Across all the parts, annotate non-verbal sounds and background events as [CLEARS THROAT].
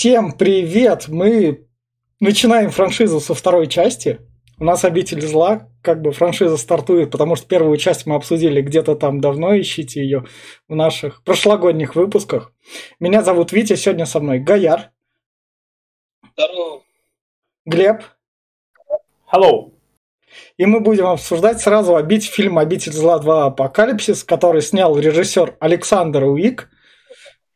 Всем привет! Мы начинаем франшизу со второй части. У нас «Обитель зла», как бы франшиза стартует, потому что первую часть мы обсудили где-то там давно, ищите ее в наших прошлогодних выпусках. Меня зовут Витя, сегодня со мной Гаяр. Здорово. Глеб. Hello. И мы будем обсуждать сразу обить фильм «Обитель зла 2. Апокалипсис», который снял режиссер Александр Уик.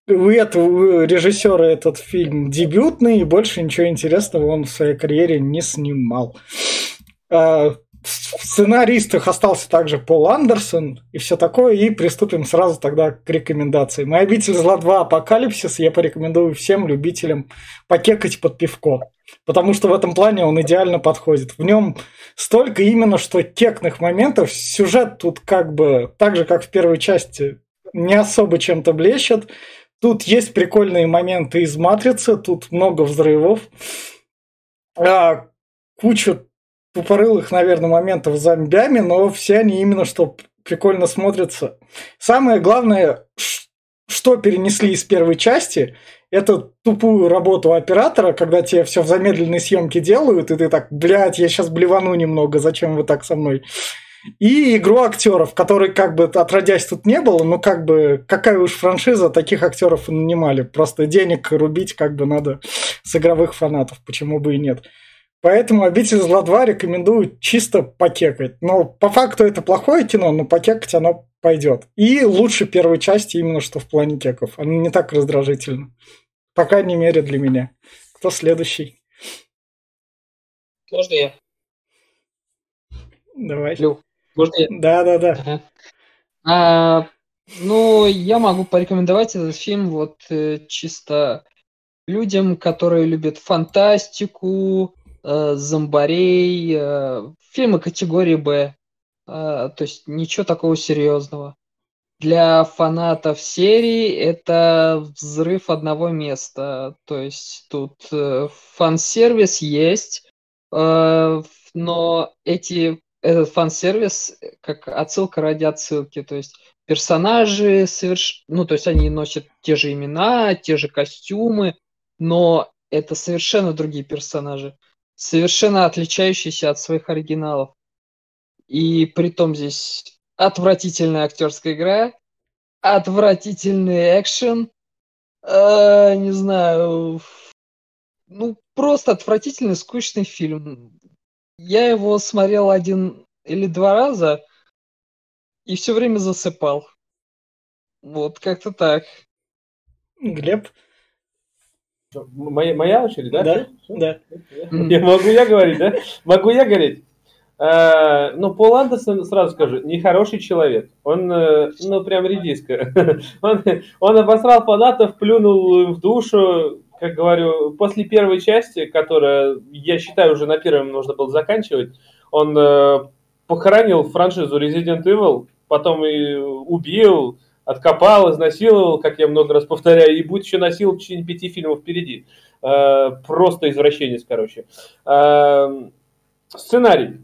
У этого режиссера этот фильм дебютный, и больше ничего интересного он в своей карьере не снимал. А, в сценаристах остался также Пол Андерсон и все такое, и приступим сразу тогда к рекомендациям. «Моя обитель зла 2. Апокалипсис» я порекомендую всем любителям покекать под пивко, потому что в этом плане он идеально подходит. В нем столько именно что текных моментов, сюжет тут как бы, так же как в первой части, не особо чем-то блещет. Тут есть прикольные моменты из «Матрицы», тут много взрывов, а, кучу тупорылых, наверное, моментов с зомбями, но все они именно что прикольно смотрятся. Самое главное, что перенесли из первой части, это тупую работу оператора, когда тебе все в замедленной съемке делают, и ты так, блядь, я сейчас блевану немного, зачем вы так со мной? И игру актеров, которые как бы отродясь тут не было, но как бы какая уж франшиза, таких актеров нанимали. Просто денег рубить как бы надо с игровых фанатов, почему бы и нет. Поэтому «Обитель зла 2» рекомендую чисто покекать. Но по факту это плохое кино, но покекать оно пойдет. И лучше первой части именно что в плане кеков. Оно не так раздражительно. По крайней мере для меня. Кто следующий? Можно я? Давай. Лю, можно я? Да, да, да. Ага. А, ну, я могу порекомендовать этот фильм вот э, чисто людям, которые любят фантастику, э, зомбарей, э, фильмы категории Б. Э, то есть ничего такого серьезного. Для фанатов серии это взрыв одного места. То есть тут э, фан-сервис есть, э, но эти, этот фан-сервис как отсылка ради отсылки. То есть персонажи соверш... ну, то есть они носят те же имена, те же костюмы, но это совершенно другие персонажи совершенно отличающийся от своих оригиналов. И при том здесь отвратительная актерская игра, отвратительный экшен, э, не знаю, ну просто отвратительный скучный фильм. Я его смотрел один или два раза и все время засыпал. Вот как-то так. Глеб? Моя, моя очередь, да? Да, да. Я, могу я говорить, да? Могу я говорить? А, ну, Пол Андерсон, сразу скажу, нехороший человек. Он, э, ну, прям редиска. [LAUGHS] Он, он обосрал фанатов, плюнул в душу, как говорю, после первой части, которая, я считаю, уже на первом нужно было заканчивать, он э, похоронил франшизу Resident Evil, потом и убил, откопал, изнасиловал, как я много раз повторяю, и будет еще насиловать в течение пяти фильмов впереди. Э, просто извращенец, короче. Э, сценарий.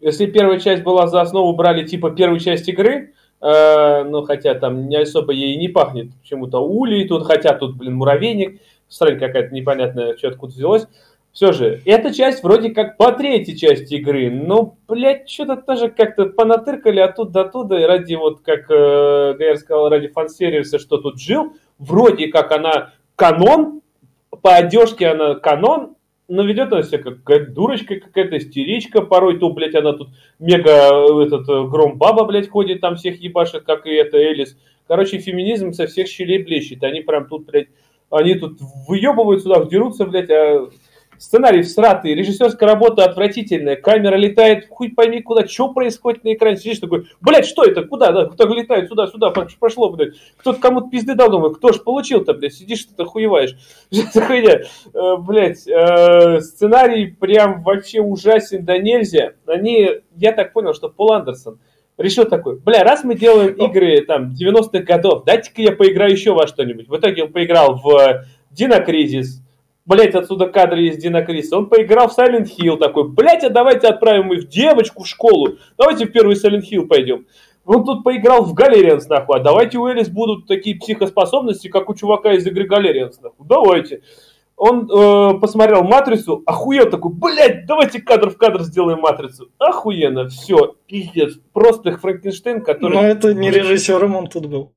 Если первая часть была за основу, брали типа первую часть игры, э, ну, хотя там не особо ей не пахнет почему-то улей тут, хотя тут, блин, муравейник, странь какая-то непонятная, что откуда взялось. Все же, эта часть вроде как по третьей части игры, но, блядь, что-то тоже как-то понатыркали оттуда-оттуда, и ради, вот, как э, Гайер сказал, ради фан-сервиса, что тут жил, вроде как она канон, по одежке она канон, но ведет она себя как какая-то дурочка, какая-то истеричка, порой то, блядь, она тут мега, э, этот, э, гром баба, блядь, ходит, там всех ебашит, как и это Элис. Короче, феминизм со всех щелей блещет, они прям тут, блядь, они тут выебывают сюда, дерутся, блядь, а Сценарий всратый, режиссерская работа отвратительная, камера летает, хуй пойми куда, что происходит на экране, сидишь такой, блядь, что это, куда, да, кто летает сюда, сюда, прошло, блядь, кто-то кому-то пизды дал, думаю, кто ж получил-то, блядь, сидишь ты хуеваешь, [LAUGHS] э, блядь, э, сценарий прям вообще ужасен, да нельзя, они, я так понял, что Пол Андерсон, решил такой, бля, раз мы делаем игры там 90-х годов, дайте-ка я поиграю еще во что-нибудь. В итоге он поиграл в Dino Блять, отсюда кадры из Dino Crisis. Он поиграл в Silent Hill такой, блять, а давайте отправим их девочку в школу. Давайте в первый Silent Hill пойдем. Он тут поиграл в Galerians, нахуй. А давайте у Элис будут такие психоспособности, как у чувака из игры Galerians, нахуй. Давайте. Он э, посмотрел «Матрицу», охуел такой, блядь, давайте кадр в кадр сделаем «Матрицу». Охуенно, все, пиздец. Просто Франкенштейн, который... Но это не режиссером он тут был.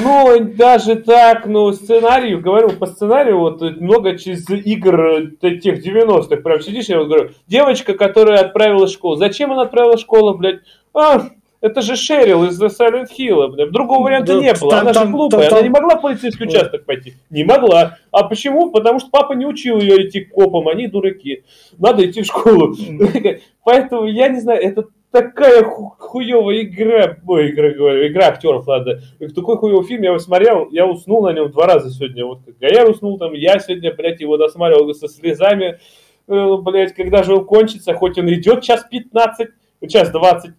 Ну, даже так, ну, сценарию, говорю, по сценарию, вот много через игр тех 90-х, прям сидишь, я вот говорю, девочка, которая отправилась в школу, зачем она отправилась в школу, блядь? А, это же Шерил из Silent Hill. Блядь. Другого варианта да, не было. Там, она там, же глупая. Там, там... Она не могла в полицейский участок пойти. Не могла. А почему? Потому что папа не учил ее идти к копам. Они дураки. Надо идти в школу. [LAUGHS] Поэтому я не знаю, это такая ху- хуевая игра, ой, игра, говорю, игра актеров, ладно. Такой хуевый фильм я его смотрел, я уснул на нем два раза сегодня. Вот как Гаяр уснул там, я сегодня, блядь, его досматривал со слезами. Э, блядь, когда же он кончится, хоть он идет час 15, час 20,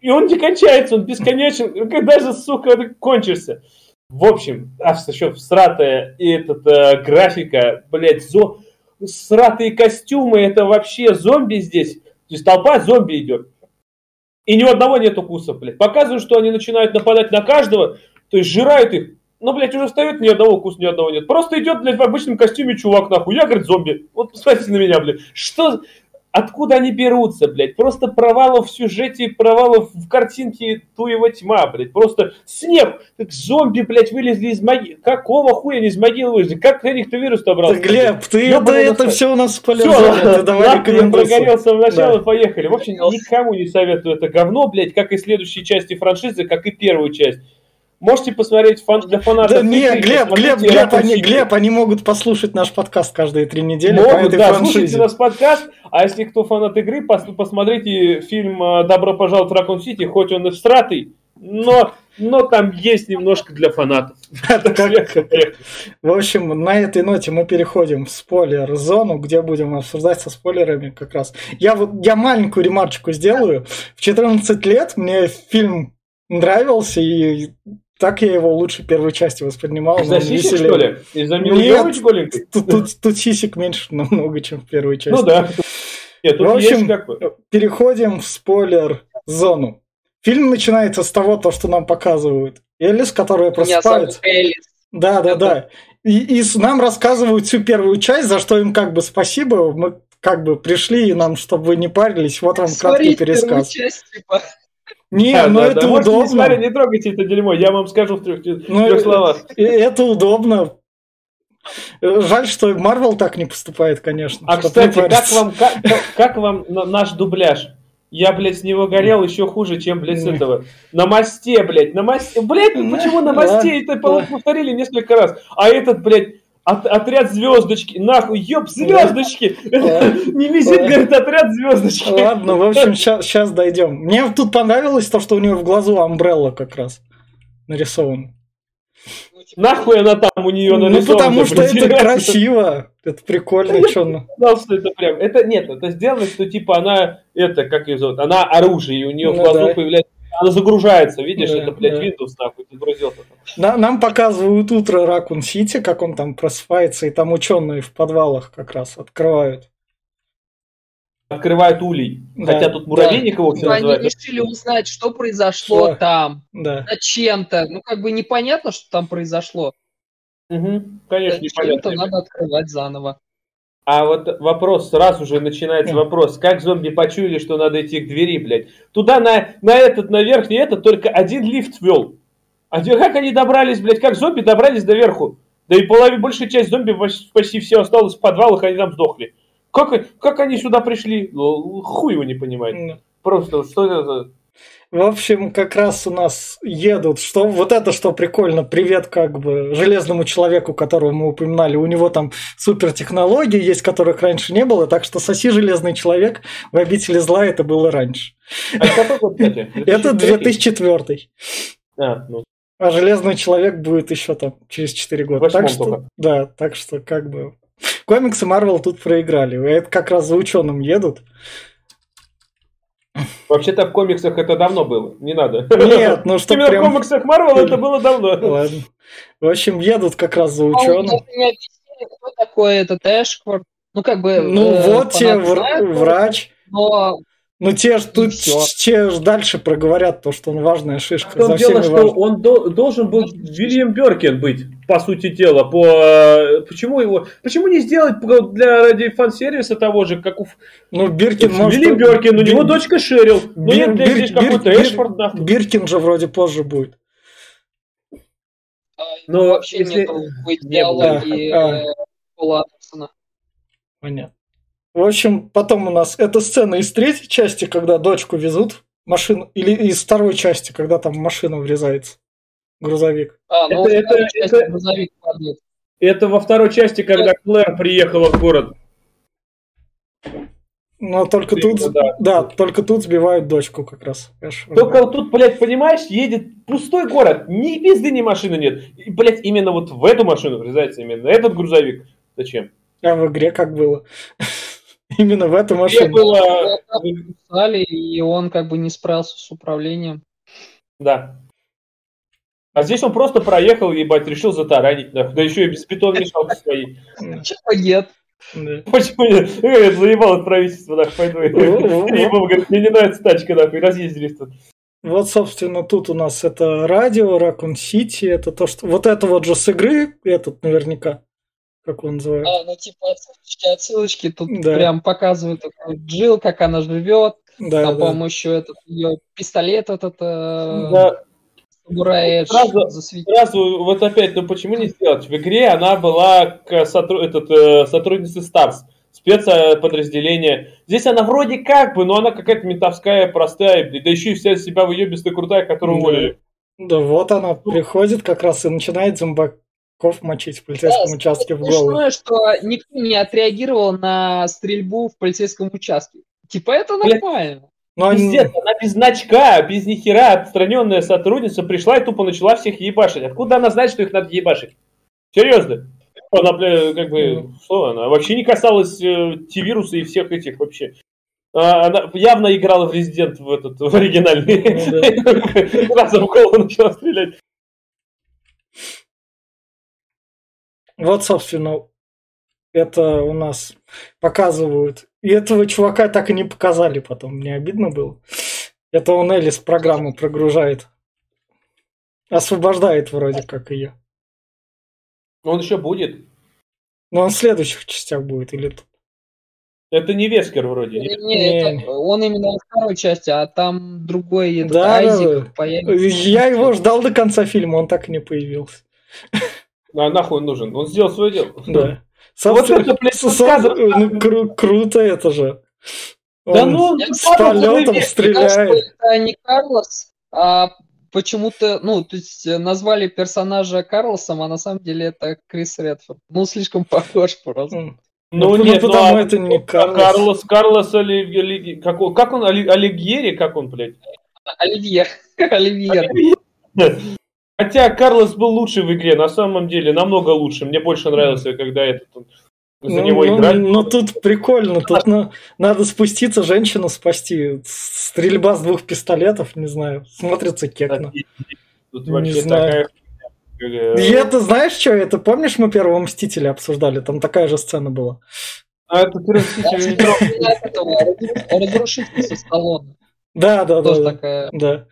и он не кончается, он бесконечен. Когда же, сука, кончишься? В общем, а еще всратая и этот э, графика, блядь, зо... сратые костюмы, это вообще зомби здесь. То есть толпа зомби идет. И ни у одного нет укусов, блядь. Показывают, что они начинают нападать на каждого, то есть жирают их. Ну, блядь, уже встает, ни одного укуса, ни одного нет. Просто идет, блядь, в обычном костюме чувак, нахуй. Я, говорит, зомби. Вот посмотрите на меня, блядь. Что? Откуда они берутся, блядь? Просто провалов в сюжете, провалов в картинке туева тьма, блядь. Просто снег, как зомби, блядь, вылезли из могилы. Какого хуя они из могилы вылезли? Как на них-то вирус-то брал? Глеб, ты это, это все у нас. Все, давай я прогорелся в начало, да. поехали. В общем, никому не советую это говно, блядь, как и следующие части франшизы, как и первую часть. Можете посмотреть фан, для фанатов. Да не, Глеб, Глеб, Глеб, они, Глеб, они могут послушать наш подкаст каждые три недели могут, да, франшизе. слушайте наш подкаст, а если кто фанат игры, пос, посмотрите фильм э, «Добро пожаловать в Ракун Сити», хоть он и всратый, но, но там есть немножко для фанатов. [LAUGHS] В общем, на этой ноте мы переходим в спойлер-зону, где будем обсуждать со спойлерами как раз. Я вот я маленькую ремарочку сделаю. В 14 лет мне фильм нравился, и так я его лучше первой части воспринимал. Из-за сисек, что ли? Из-за Нет, тут, тут, тут сисек меньше намного, чем в первой части. Ну да. Нет, в общем, как бы. переходим в спойлер-зону. Фильм начинается с того, то, что нам показывают. Элис, которая просыпается. Элис. Да, да, да. И, и нам рассказывают всю первую часть, за что им как бы спасибо. Мы как бы пришли и нам, чтобы вы не парились. Вот вам краткий пересказ. Часть, типа. Не, да, ну да, это да. удобно. Не, смотри, не трогайте это дерьмо, я вам скажу в трех, ну, трех словах. Это удобно. Жаль, что Марвел так не поступает, конечно. А, кстати, как вам, как, как вам наш дубляж? Я, блядь, с него горел еще хуже, чем, блядь, с этого. На мосте, блядь, на мосте. Блядь, ну почему на мосте? Это повторили несколько раз. А этот, блядь, от, отряд звездочки, нахуй, ёб, звездочки! [LAUGHS] Не висит, говорит, отряд звездочки. Ладно, в общем, сейчас дойдем. Мне тут понравилось то, что у него в глазу Амбрелла как раз нарисован. Нахуй она там у нее нарисована? Ну, потому что это красиво. Это прикольно, что она. Знал, что это прям. Это нет, это сделано, что типа она, это, как ее зовут, она оружие, и у нее в ну глазу появляется она загружается, видишь, да, это, блядь, да. Windows нахуй, ты грузился. На, нам показывают утро Ракун Сити, как он там просыпается, и там ученые в подвалах как раз открывают. Открывают улей. Да. Хотя тут муравейник да. его все ну, Они решили узнать, что произошло что? там. Да. Зачем-то. Ну, как бы непонятно, что там произошло. Угу, конечно, непонятно. надо открывать заново. А вот вопрос, сразу же начинается вопрос, как зомби почуяли, что надо идти к двери, блядь? Туда на, на этот, на верхний этот только один лифт вел. А как они добрались, блядь, как зомби добрались до верху? Да и половина, большая часть зомби почти все осталось в подвалах, они там сдохли. Как, как они сюда пришли? Ну, хуй его не понимает. Просто, что это за... В общем, как раз у нас едут, что вот это что прикольно, привет как бы железному человеку, которого мы упоминали, у него там супер технологии есть, которых раньше не было, так что соси железный человек в обители зла это было раньше. А год? Это 2004. А, ну. а железный человек будет еще там через 4 года. Так что, да, так что как бы комиксы Марвел тут проиграли. Это как раз за ученым едут. Вообще-то в комиксах это давно было, не надо. Нет, ну что Именно прям... в комиксах Марвел это было давно. Ладно. В общем, едут как раз за ученым. А кто такой этот Эшквард? Ну, как бы... Ну, э, вот тебе врач. Но Ну, те ж тут те ж дальше проговорят то, что он важная шишка. В том дело, что он до- должен был Вильям Беркин быть, по сути дела. По, э, почему его, почему не сделать для ради фан-сервиса того же, как у Ну, Биркин может... Вильям Беркин, у него Бир- дочка Шерил. Ну Бир- нет, блядь, Бир- здесь Бир- какой-то Бир- Эшфорд, нахуй. Биркин же вроде позже будет. А, Но вообще если- нету в Не идеологии было. э, Пола Андерсона. Понятно. В общем, потом у нас эта сцена из третьей части, когда дочку везут в машину, или из второй части, когда там в машину врезается грузовик. А, ну, Это- это- это- грузовик падает. Это во второй части, когда Клэр приехала в город. Но только Именно, тут, да. да, только тут сбивают дочку как раз. Только вот тут, блядь, понимаешь, едет пустой город, ни пизды, ни машины нет. И, блядь, именно вот в эту машину врезается именно этот грузовик. Зачем? А в игре как было? Именно в эту Где машину. было... И он как бы не справился с управлением. Да. А здесь он просто проехал, ебать, решил затаранить. Да еще и без бетон-мешалки своей. [LAUGHS] Чего нет? Почему нет? Говорит, заебал от правительства, нахуй, пойду. Ебал, говорит, мне не нравится тачка, нахуй, разъездились тут. Вот, собственно, тут у нас это радио, Ракун Сити, это то, что... Вот это вот же с игры, этот наверняка, как он называется. А, ну типа отсылочки, отсылочки. Тут Да. прям показывают Джилл, как она живет. Да, Там, да. по-моему, еще этот ее пистолет этот э, Да, Самурай Сразу- засветил. сразу, вот опять, ну почему не сделать? В игре она была к сотру- этот, э, сотрудницей Старс, спецподразделение. Здесь она вроде как бы, но она какая-то ментовская, простая, блин, да еще и вся из себя выебистая крутая, которую Да. уволили. Да вот она приходит как раз и начинает зомбаков мочить в полицейском Да, участке в голову. Смешное, что никто не отреагировал на стрельбу в полицейском участке. Типа это нормально. Но они- Пиздец, она без значка, без нихера отстраненная сотрудница пришла и тупо начала всех ебашить. Откуда она знает, что их надо ебашить? Серьезно. Она, бля, как бы, что она? Вообще не касалась э, T-вируса и всех этих вообще. А, Она явно играла в Резидент в этот, в оригинальный. Сразу [LAUGHS] в голову начала стрелять. Вот, собственно, это у нас показывают. И этого чувака так и не показали потом. Мне обидно было. Это он Элис программу прогружает. Освобождает вроде как ее. Он еще будет. Но он в следующих частях будет или тут. Это не Вескер вроде. Не, нет? Не. это- он именно во второй части, а там другой да, Айзек да. появится. Я его ждал до конца фильма, он так и не появился. А нахуй он нужен? Он сделал свое дело. Да. Вот Собственно, это, блядь, рассказывай. ну, кру- круто это же. Да Он ну, Я с падал полетом стреляет. Это не Карлос, а почему-то, ну, то есть э, назвали персонажа Карлосом, а на самом деле это Крис Редфорд. Ну, слишком [LAUGHS] похож просто. Ну, Ну, нет, ну, потому а это не Карлос. Карлос, Карлос Оли- Оли- как, он, как он, Оли- Алигьери, как он, блядь? Оливье. [LAUGHS] Оливье. Хотя Карлос был лучше в игре, на самом деле, намного лучше. Мне больше нравился, когда этот, он- за Ну, него ну, играли. ну, тут прикольно, тут ну, надо спуститься, женщину спасти. Стрельба с двух пистолетов, не знаю, смотрится кекно. Тут не знаю. такая... И это, знаешь что, это помнишь, мы первого Мстителя обсуждали, там такая же сцена была. А это первый Мститель не Сталлоне. Да, да, да. Тоже такая. Да,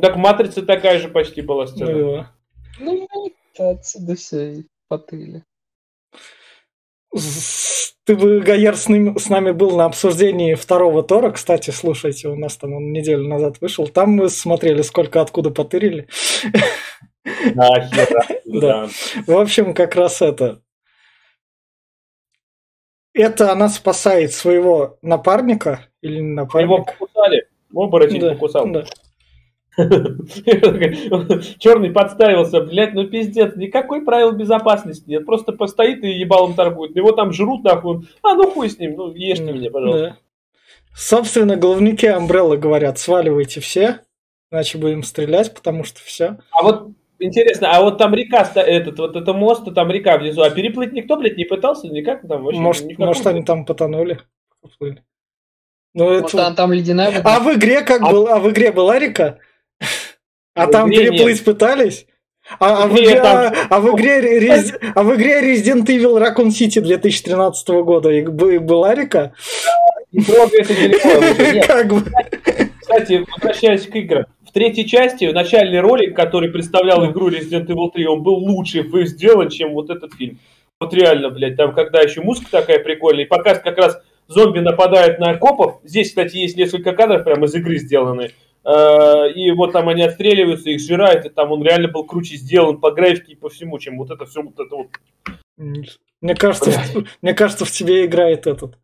Так Матрица такая же почти была сцена. да. Ну, отсюда все и потыли. Ты бы, Гайер, с, ним- с нами был на обсуждении второго Тора, кстати, слушайте, у нас там он неделю назад вышел, там мы смотрели, сколько откуда потырили. [LAUGHS] [LAUGHS] Да. Да. В общем, как раз это. Это она спасает своего напарника или не Его напарника. покусали. Оборотень Да, покусал. да. Черный подставился, блядь, ну пиздец, никакой правил безопасности нет, просто постоит и ебалом торгует, его там жрут нахуй, а ну хуй с ним, ну ешьте меня, пожалуйста. Собственно, головники Амбрелла говорят, сваливайте все, иначе будем стрелять, потому что все. А вот интересно, а вот там река, этот, вот это мост, а там река внизу, а переплыть никто, блядь, не пытался никак там вообще? Может, может, они там потонули. Поплыли. Ну, Вот это... там, там ледяная вода. А в игре как А- был? А в игре была река? А В там переплыть пытались? А, а в игре там- а, а в игре [LAUGHS] Рез- а в игре Resident Evil Raccoon City 2013 года была река? Трогай это [LAUGHS] нет. Как бы. Кстати, возвращаясь к играм. В третьей части начальный ролик, который представлял игру Resident Evil 3, он был лучше сделан, чем вот этот фильм. Вот реально, блядь, там когда еще музыка такая прикольная, и показ как раз зомби нападают на копов. Здесь, кстати, есть несколько кадров прямо из игры сделаны. Э, И вот там они отстреливаются, их сжирают, и там он реально был круче сделан по графике и по всему, чем вот это все вот это вот. Мне кажется, в- мне кажется, в тебе играет этот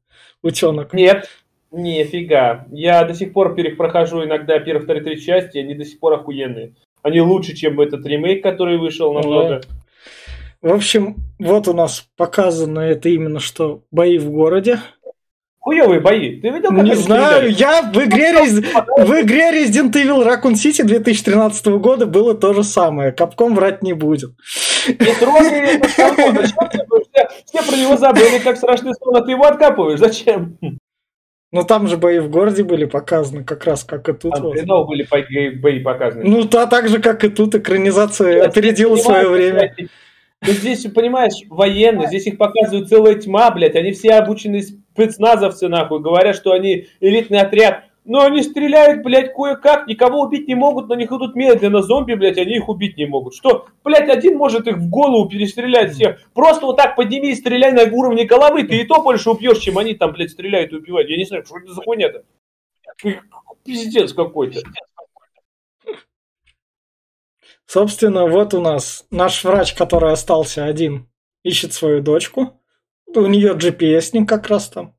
утенок. Нет, нифига. Я до сих пор перепрохожу иногда первые, вторые, третьи части, они до сих пор охуенные. Они лучше, чем этот ремейк, который вышел намного. В общем, вот у нас показано это именно что бои в городе. Хуевые бои. Ты видел, как Не знаю, стреляют? я в игре, Рез- в игре Resident Evil Raccoon City 2013 года было то же самое. Капком врать не будет. Не трогай это все, все про него забыли, как страшный сон, а ты его откапываешь. Зачем? Но там же бои в городе были показаны, как раз как и тут. Там вот. были бои, показаны. Ну, да, так же, как и тут, экранизация опередила свое время. Ну, здесь, понимаешь, военные, здесь их показывают целая тьма, блядь, они все обученные спецназовцы, нахуй, говорят, что они элитный отряд, но они стреляют, блядь, кое-как, никого убить не могут, на них идут медленно зомби, блядь, они их убить не могут. Что, блядь, один может их в голову перестрелять всех, просто вот так подними и стреляй на уровне головы, ты и то больше убьешь, чем они там, блядь, стреляют и убивают. Я не знаю, что это за хуйня-то? Пиздец какой-то. Собственно, вот у нас наш врач, который остался один, ищет свою дочку. У нее GPS-ник как раз там.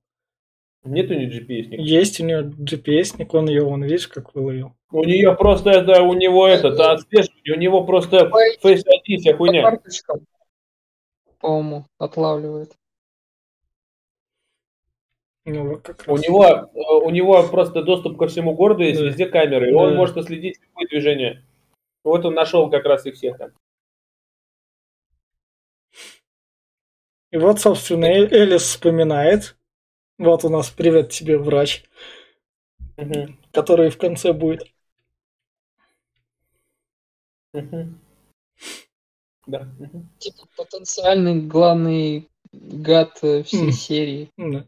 Нету ни GPS-ника. Есть у нее GPS-ник, он ее, вон, видишь, как выловил. У нее просто это, у него этот, отслеживание, у него просто Face ID, вся По хуйня. карточкам, по-моему, отлавливает. У него как У раз. него, э, у него просто доступ ко всему городу, есть Да. везде камеры, и он Да. может отследить любое движение. Вот он нашел как раз их всех там. И вот, собственно, Э- Элис вспоминает. Вот у нас привет тебе, врач, Мгм. который в конце будет. Мгм. Да. мгм. Типа потенциальный главный гад э, всей М. серии. Да.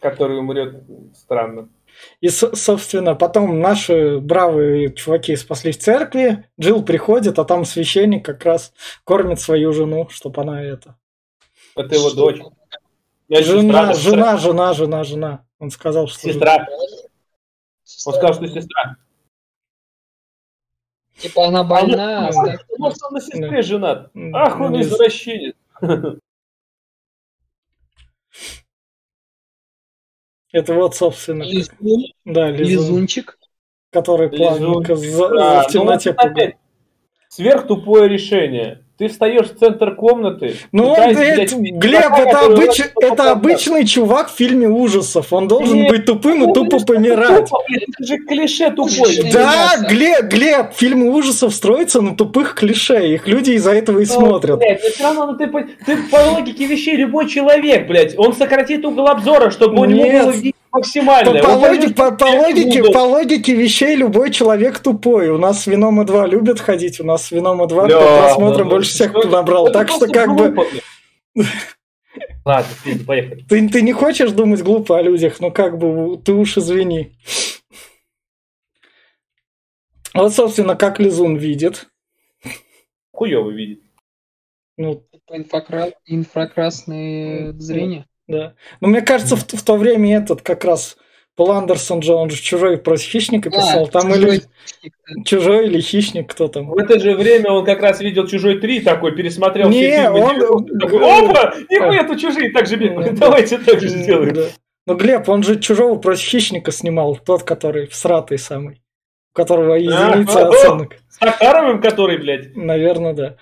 Который умрет странно. И, со- собственно, потом наши бравые чуваки спаслись в церкви. Джилл приходит, а там священник как раз кормит свою жену, чтобы она это... Это его Что? дочь. Я Жена, сестра, жена, жена, жена, жена. Он сказал, что... Сестра. Сестра. Он сказал, что сестра. Типа она больна, Ну, оставь- Может, он на сестре Да. женат. Ах, он извращенец. Это вот, собственно, Лизун, да, Лизун, Лизунчик. который плавненько Лизун. за- Да, в ну темноте вот опять, Сверхтупое решение. Ты встаешь в центр комнаты. Ну, пытаясь, это- блядь, Глеб, чувака, это, обыч- это обычный чувак в фильме ужасов. Он должен Нет, быть тупым и Ну, тупо помирать. тупо, Это же клише тупой. Да. Глеб, Глеб, фильмы ужасов строятся на тупых клише. Их люди из-за этого и Ну, смотрят. Блядь, но все равно, ну, ты, по- ты по логике вещей любой человек, блядь, он сократит угол обзора, чтобы у него было По, максимально. по по- по логике, угол. по логике вещей любой человек тупой. У нас с Венома 2 любят ходить, у нас с Венома 2 Бля, по просмотрам ну, больше всех ну, набрал. это Так что как бы глупо. [LAUGHS] Ладно, поехали. ты, ты не хочешь думать глупо о людях, но как бы ты уж извини. Вот, собственно, как Лизун видит. Хуёво видит. Ну, инфракрасное зрение. Да. Но мне кажется, в, в то время этот как раз Пол Андерсон же, он же «Чужой против хищника» писал. А, там чужой или «Чужой» или «Хищник», кто там. В это же время он как раз видел «Чужой 3» такой, пересмотрел Не, все фильмы. он- 90-х, такой, Опа! Нихуя, это «Чужие» так же бегают. Давайте так же сделаем. Да. Ну, Глеб, он же «Чужого против хищника» снимал, тот, который всратый самый, у которого единица А, оценок. С Сахаровым, который, блядь, Наверное, да.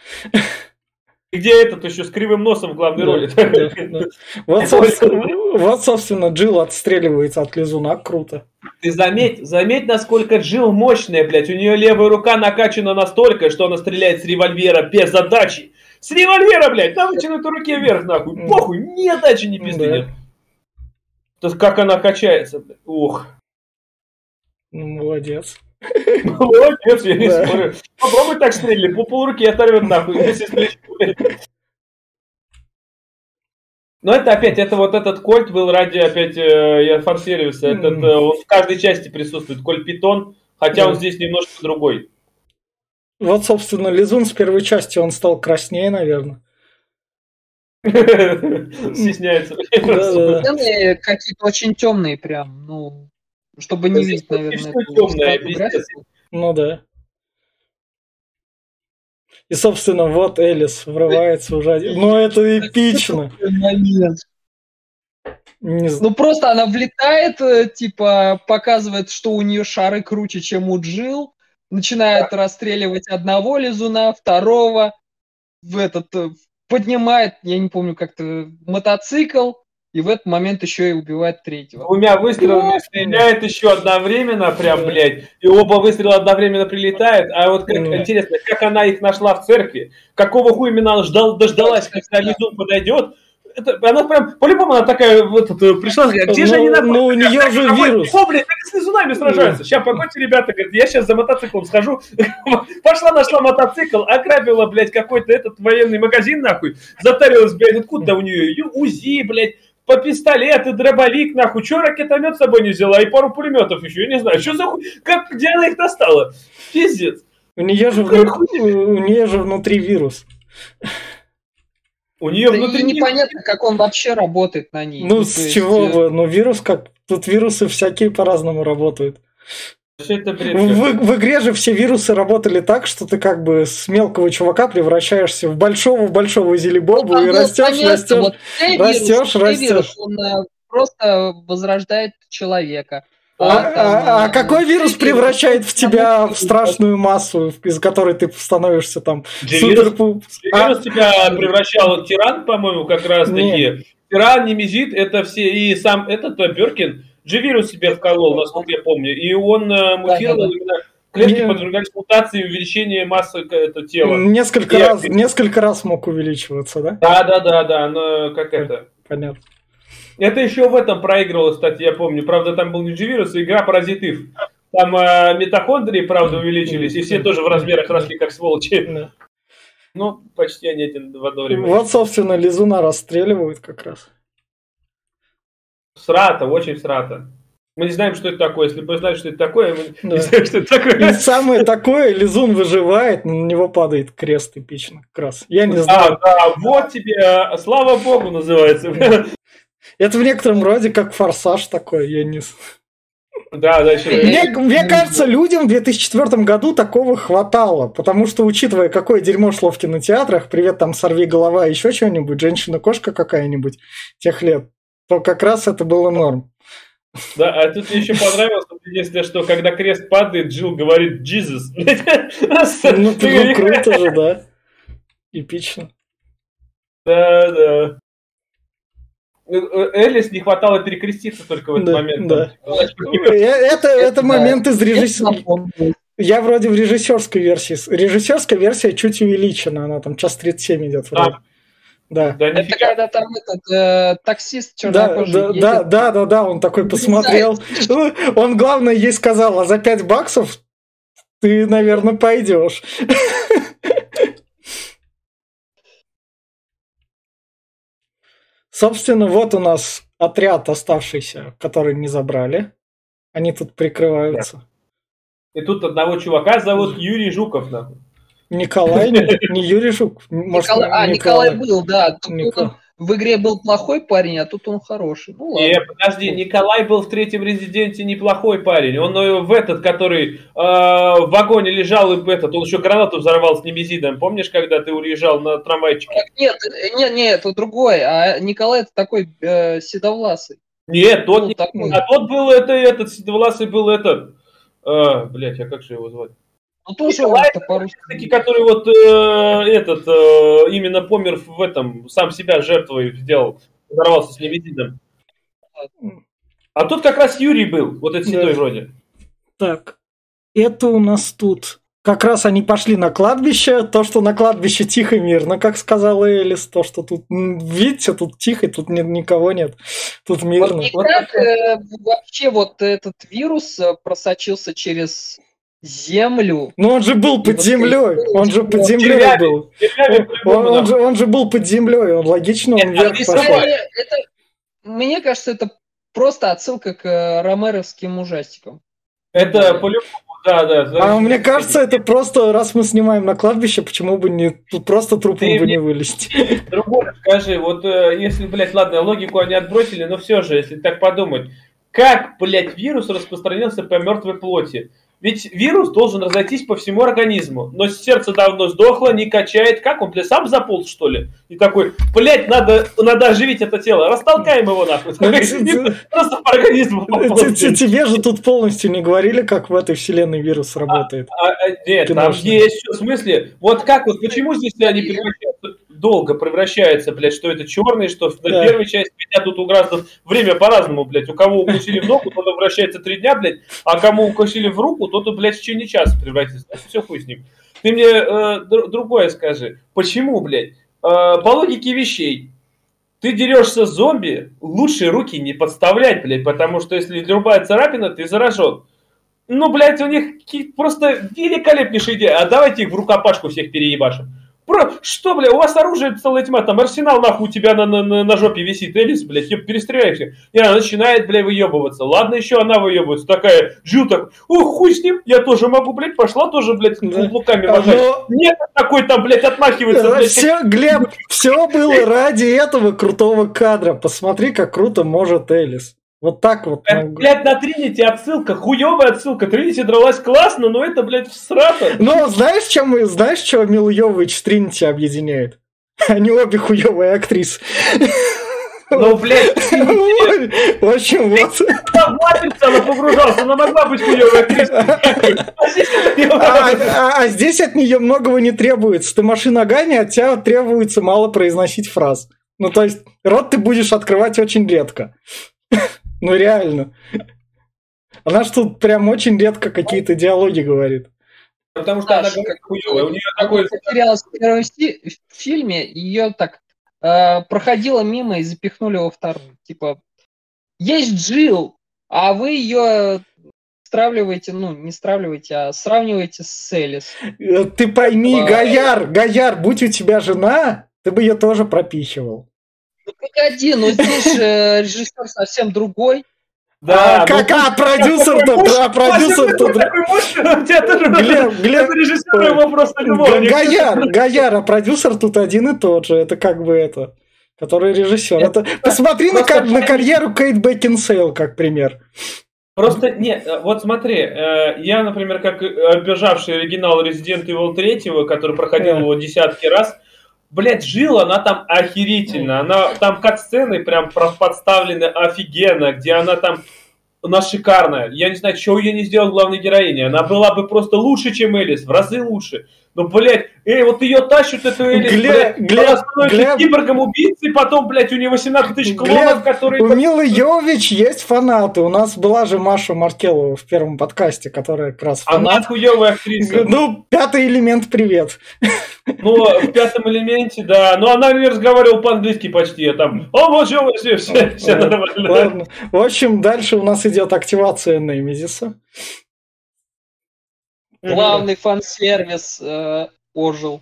Где этот еще с кривым носом в главной Да, роли. да, да. [LAUGHS] Вот, собственно, вот, собственно, Джилл отстреливается от лизуна, круто. Ты заметь, заметь, насколько Джилл мощная, блядь. У нее левая рука накачана настолько, что она стреляет с револьвера без отдачи. С револьвера, блядь, на вытянутой руке вверх, нахуй. Похуй, ни отдачи, ни пизды нет. То как она качается, блядь. Ух. Ну, молодец. Молодец, я не спорю. Попробуй так стрельни, по полруки оторвет нахуй. Но это опять, это вот этот кольт был ради, опять, э, форсировался, этот, э, он в каждой части присутствует, кольт питон, хотя Да. он здесь немножко другой. Вот, собственно, Лизун с первой части, он стал краснее, наверное. [LAUGHS] Стесняется. Сцены какие-то очень темные прям, ну, чтобы не видеть, наверное, темное, пиздец. Ну да. И, собственно, вот Элис врывается уже. один- Ну, это эпично. Не з- Ну просто она влетает, э, типа показывает, что у нее шары круче, чем у Джил, начинает расстреливать одного лизуна, второго, в этот э, поднимает, я не помню как-то мотоцикл, и в этот момент еще и убивает третьего. Двумя выстрелами стреляет еще одновременно, прям, блядь, и оба выстрела одновременно прилетают. А вот как, интересно, как она их нашла в церкви? Какого хуя именно она ждал, дождалась, когда Лизун подойдет? Это, она прям, по-любому она такая, вот, это, пришла, говорит, где же Ну, они на ну, у неё же вирус. О, блядь, они с лизунами сражаются. Сейчас, погодьте, ребята, говорит, я сейчас за мотоциклом схожу. [LAUGHS] Пошла, нашла мотоцикл, ограбила, блядь, какой-то этот военный магазин, нахуй. Затарилась, блядь, откуда у нее? Ю- УЗИ, блядь, по пистолеты, дробовик, нахуй. Че ракетомет с собой не взяла? И пару пулеметов еще, я не знаю. Что за хуй? Как, где она их достала? Пиздец. У нее же, Какая вну- у нее же внутри вирус. У нее Да внутри... и непонятно, как он вообще работает на ней. Ну, то с есть, чего э, бы? Ну, вирус как... Тут вирусы всякие по-разному работают. Это бред? В, в игре же все вирусы работали так, что ты как бы с мелкого чувака превращаешься в большого-большого зелебобу ну, и там растешь, растешь. вот растешь, Т-вирус, растешь. он э, просто возрождает человека. А, там, а- а э, какой вирус превращает в тебя в страшную массу, из которой ты становишься там супер... Вирус тебя превращал в тиран, по-моему, как раз таки. Не. Тиран, немезит, это все, и сам этот э, Беркин, Дживирус себе вколол, насколько я помню, и он э, мутировал Да-да-да. именно, клетки Не. подвергались мутации и увеличению массы к- это, тела. Несколько Я- раз, несколько раз мог увеличиваться, да? Да, да, да, да, оно как это. Понятно. Это еще в этом проигрывалось, кстати, я помню. Правда, там был не Дживирус, а игра Паразитив. Там э, митохондрии, правда, увеличились, и все тоже в размерах росли, как сволочи. Да. Ну, почти они один в одно время. Вот, собственно, Лизуна расстреливают как раз. Срата, очень срата. Мы не знаем, что это такое. Если бы знали, что это такое, мы Да. не знаем, что это И такое. самое такое, Лизун выживает, на него падает крест эпично как раз. Я не А, знаю. да, вот тебе, э, слава богу, называется. [LAUGHS] Это в некотором роде как форсаж такой, я не... Да, дальше. Мне, мне кажется, людям в 2004 году такого хватало, потому что, учитывая, какое дерьмо шло в кинотеатрах, привет, там сорви голова, еще что-нибудь, женщина-кошка какая-нибудь тех лет, то как раз это было норм. Да, а тут мне еще понравилось, единственное, что когда крест падает, Джилл говорит «Jesus». [LAUGHS] Ну, ну, круто же, да. Эпично. Да, да. Э, э, Элис не хватало перекреститься только в этот Да, момент. да. Там, Э, Это, это момент из режиссера. Я вроде в режиссерской версии. Режиссерская версия чуть увеличена, она там час 37 идет. вроде. Да. Да, Это нифига. когда там этот э, таксист Да, чернокожий да, едет. да, да, да, да, он такой посмотрел. Он, главное, ей сказал, а за 5 баксов ты, наверное, пойдешь. Собственно, вот у нас отряд оставшийся, который не забрали. Они тут прикрываются. И тут одного чувака зовут Юрий Жуков. нахуй. Николай, не, Юрий Жук. Может, Николай- а, Николай был, да. Тут Нико- он в игре был плохой парень, а тут он хороший. Ну ладно. Не, подожди, Николай был в третьем резиденте неплохой парень. Он э, в этот, который э, в вагоне лежал, и этот, он еще гранату взорвал с немезидом. Помнишь, когда ты уезжал на трамвайчике? Нет, э, нет, нет, это другой. А Николай это такой э, седовласый. Нет, тот Ну, не- такой. А тот был это, этот, седовласый был этот. Э, блять, а как же его звать? Ну тоже он-то по-русски. Таки, который вот э, этот э, именно помер в этом, сам себя жертвой сделал, взорвался с немезидом. А тут как раз Юрий был, вот этот Да. седой вроде. Так, это у нас тут. Как раз они пошли на кладбище. То, что на кладбище тихо и мирно, как сказала Элис. То, что тут, видите, тут тихо, тут ни- никого нет. Тут мирно. И как э, вообще вот этот вирус э, просочился через землю. Ну он же был под землей, он же под землей был. Он, он же, он же был под землей, он логично, он вверх пошел. Это, это- мне кажется, это просто отсылка к э, ромеровским ужастикам. Это по-любому, да, да. А мне кажется, это просто, раз мы снимаем на кладбище, почему бы не тут просто трупом Ты бы не вылезти? [LAUGHS] Другое скажи, вот э, если, блядь, ладно, логику они отбросили, но все же, если так подумать, как, блядь, вирус распространился по мертвой плоти? Ведь вирус должен разойтись по всему организму, но сердце давно сдохло, не качает. Как он, сам заполз, что ли? И такой, блядь, надо, надо оживить это тело, растолкаем его нахуй. [LAUGHS] Просто по организму. Тебе же тут полностью не говорили, как в этой вселенной вирус работает. А, а, нет, там есть в смысле, вот как вот, почему здесь они превращаются, долго превращаются, блядь, что это черный, что на Да. первой части, меня тут у граждан время по-разному, блядь, у кого укусили в ногу, тот вращается три дня, блядь, а кому укусили в руку, тот, блядь, в течение часа превратится, все хуй с ним. Ты мне э, др- другое скажи, почему, блядь, Э, по логике вещей, ты дерешься с зомби, лучше руки не подставлять, блядь, потому что если любая царапина, ты заражен. Ну, блядь, у них просто великолепнейшая идея. А давайте их в рукопашку всех переебашим. Про, что, бля, у вас оружие целая тьма, там арсенал нахуй у тебя на, на, на, на жопе висит, Элис, блядь, еб, перестреляйся. И она начинает, бля, выебываться. Ладно, еще она выебывается, такая, Джил так, о, хуй с ним, я тоже могу, блядь, пошла тоже, блядь, Да. каблуками А, махать. но- Нет, такой там, блядь, отмахивается, блядь, Все, Глеб, все было ради этого крутого кадра. Посмотри, как круто может Элис. Вот так вот. Э, ну, Блядь, на Тринити отсылка, хуевая отсылка. Тринити дралась классно, но это, блядь, всрато. Но знаешь, чем, знаешь, что Мил Йовович Тринити объединяет? [LAUGHS] Они обе хуевые актрисы. Ну, блядь, В общем, вот. матрица, она погружалась, она могла быть хуевой актрисой. [LAUGHS] А А, а- а здесь от нее многого не требуется. Ты машина Гани, от тебя требуется мало произносить фраз. Ну, то есть, рот ты будешь открывать очень редко. Ну, реально. Она ж тут прям очень редко какие-то диалоги говорит. Потому что она Саша, говорит как- хуевая, у нее Она такой... потерялась в первом си- в фильме, ее так э, проходила мимо и запихнули во вторую. Типа, есть Джилл, а вы ее стравливаете, ну, не стравливаете, а сравниваете с Элис. Э, Ты пойми, А. Гояр, Гояр, будь у тебя жена, ты бы ее тоже пропихивал. Ну, погоди, но здесь же режиссер совсем другой. Да, а, как, ну, а продюсер-то, такой а продюсер-то... такой мощный, у тебя тоже... Глеб, режиссер его просто любовник. Гояр, Гояр, а продюсер тут один и тот же. Это как бы это, который режиссер. Это, посмотри на, на карьеру Кейт Бекинсейл как пример. Просто, нет, э, вот смотри, э, я, например, как обижавший оригинал Resident Evil 3, который проходил его десятки раз, блядь, жила она там охерительно. Она там кат-сцены прям про- подставлены офигенно, где она там она шикарная. Я не знаю, что я не сделал главной героине. Она была бы просто лучше, чем Элис, в разы лучше. Ну, блядь, эй, вот ее тащут, эту Элис, Глеб, блядь, Глеб, она становится Глеб. киборгом убийцей, потом, блядь, у нее 18 тысяч Глеб, клонов, которые... У Милы Йович есть фанаты. У нас была же Маша Маркелова в первом подкасте, которая как раз Она фанат. хуевая актриса. Ну, пятый элемент, привет. Ну, в пятом элементе, да. Но она не разговаривала по-английски почти. А там, о, вот что, все, все, все нормально. Ладно. В общем, дальше у нас идет активация Немезиса. Главный фан-сервис э, ожил.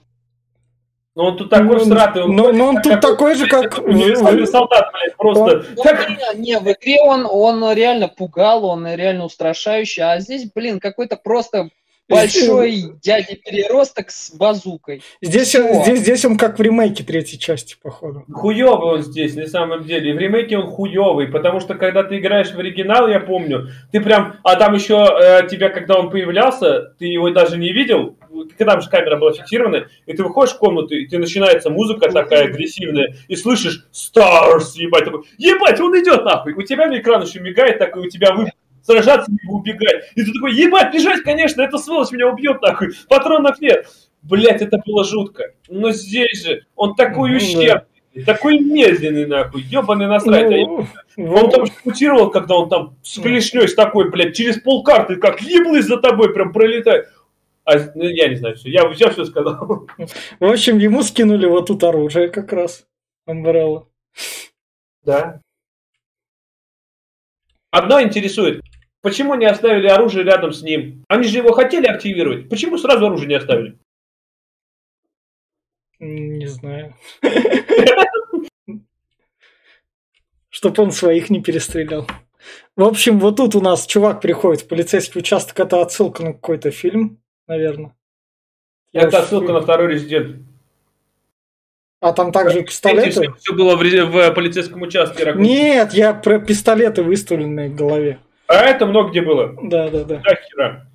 Ну, он тут такой Ну, ну, ну, он тут такой же, как- [LAUGHS] Универсальный солдат, блядь, просто. Ну, Так, не, не, в игре он, он реально пугал, он реально устрашающий, а здесь, блин, какой-то просто большой дядя переросток с базукой. Здесь, Всё. здесь, здесь он как в ремейке третьей части, походу. Хуёвый он здесь, на самом деле. И в ремейке он хуёвый, потому что когда ты играешь в оригинал, я помню, ты прям... А там еще э, тебя, когда он появлялся, ты его даже не видел, когда же камера была фиксирована, и ты выходишь в комнату, и ты начинается музыка такая агрессивная, и слышишь Stars, ебать, такой, ебать, он идет нахуй. У тебя на экран еще мигает, такой у тебя вы сражаться либо убегать. И ты такой, ебать, бежать, конечно, эта сволочь меня убьет, нахуй, патронов нет. Блять, это было жутко. Но здесь же он такой Ну, ущербный, такой медленный, нахуй, ебаный насрать. А Ну, Он там шутировал, когда он там с клешней с такой, блядь, через полкарты, как еблый за тобой прям пролетает. А, ну, я не знаю, все, я, я все сказал. В общем, ему скинули вот тут оружие как раз. Амбрелла. Да. Одно интересует. Почему не оставили оружие рядом с ним? Они же его хотели активировать. Почему сразу оружие не оставили? Не знаю. [LAUGHS] Чтоб он своих не перестрелял. В общем, вот тут у нас чувак приходит в полицейский участок. Это отсылка на какой-то фильм, наверное. Это отсылка на второй резидент. А там также пистолеты? Все, все было в, в полицейском участке. Ракун. Нет, я про пистолеты выставленные в голове. А это много где было. Да, да, да. Да, хера.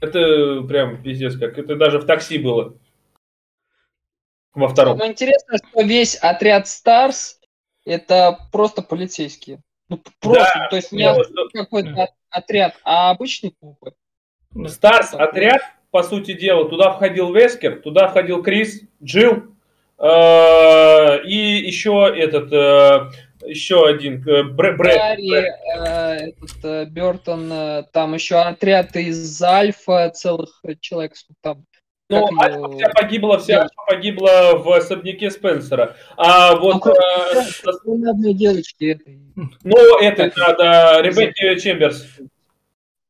Это прям пиздец как. Это даже в такси было. Во втором. Самое интересное, что весь отряд Старс это просто полицейские. Ну, просто, да, то есть не что... какой-то отряд, а обычный купы. Старс отряд, по сути дела, туда входил Вескер, туда входил Крис, Джилл, Э, и еще этот, э, еще один, э, Брэд. Гарри, этот, Бертон, там еще отряд из Альфа, целых человек, там ну, Альфа вся погибла, вся Альфа погибла в особняке Спенсера. А вот... Ну, одной девочки. Ну, это надо, Ребекки Чемберс.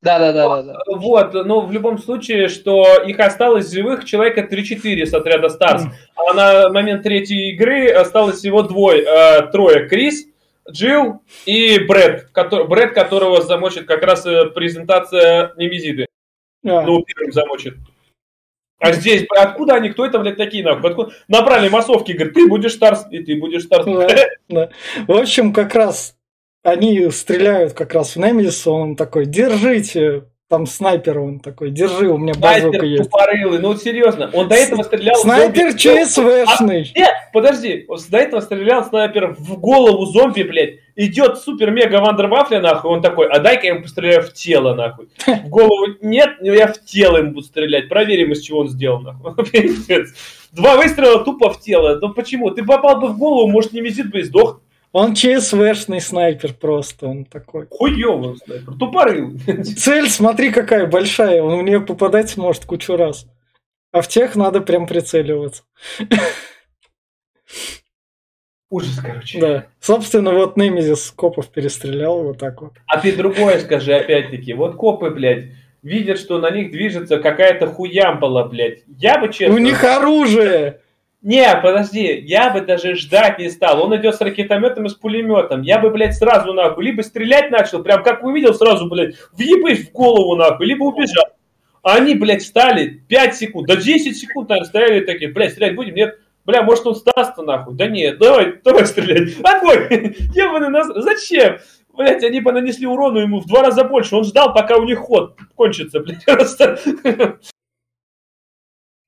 Да, да, да, да, да. Вот, но в любом случае, что их осталось живых человека 3-4 с отряда S.T.A.R.S.. А на момент третьей игры осталось всего двое, э, трое. Крис, Джилл и Брэд, который, Брэд, которого замочит как раз э, презентация Немезиды. А. Ну, первым замочит. А здесь, откуда они, кто это, блядь, такие, нахуй? Откуда? Набрали массовки, говорят, ты будешь S.T.A.R.S., и ты будешь Старс. Да, да. В общем, как раз они стреляют как раз в Немезис, он такой, держите, там снайпер, он такой, держи, у меня базука снайпер есть. тупорылый, ну серьезно, он до этого стрелял... Снайпер ЧСВшный. А, нет, подожди, он до этого стрелял снайпер в голову зомби, блядь, идет супер-мега вандервафля, нахуй, он такой, а дай-ка я ему постреляю в тело, нахуй. [LAUGHS] В голову нет, но я в тело ему буду стрелять, проверим, из чего он сделал, нахуй. [LAUGHS] Два выстрела тупо в тело, ну почему? Ты попал бы в голову, может, не визит бы и сдох. Он ЧСВшный снайпер просто, он такой. Хуёвый снайпер, тупорылый. Цель, смотри, какая большая, он в нее попадать сможет кучу раз. А в тех надо прям прицеливаться. Ужас, короче. Да. Собственно, вот Немезис копов перестрелял вот так вот. А ты другое скажи, опять-таки. Вот копы, блядь, видят, что на них движется какая-то хуямпала, блядь. Я бы честно... У них оружие! Не, подожди, я бы даже ждать не стал. Он идет с ракетометом и с пулеметом. Я бы, блядь, сразу нахуй, либо стрелять начал, прям как увидел, сразу, блядь, въебись в голову нахуй, либо убежал. А они, блядь, стали 5 секунд, да 10 секунд, наверное, стояли такие, блядь, стрелять будем? Нет. Бля, может он сдаст нахуй? Да нет, давай, давай стрелять. [LAUGHS] Огонь! [LAUGHS] Ебаный нас... Зачем? Блять, они бы нанесли урону ему в два раза больше. Он ждал, пока у них ход кончится, блядь, [LAUGHS] просто.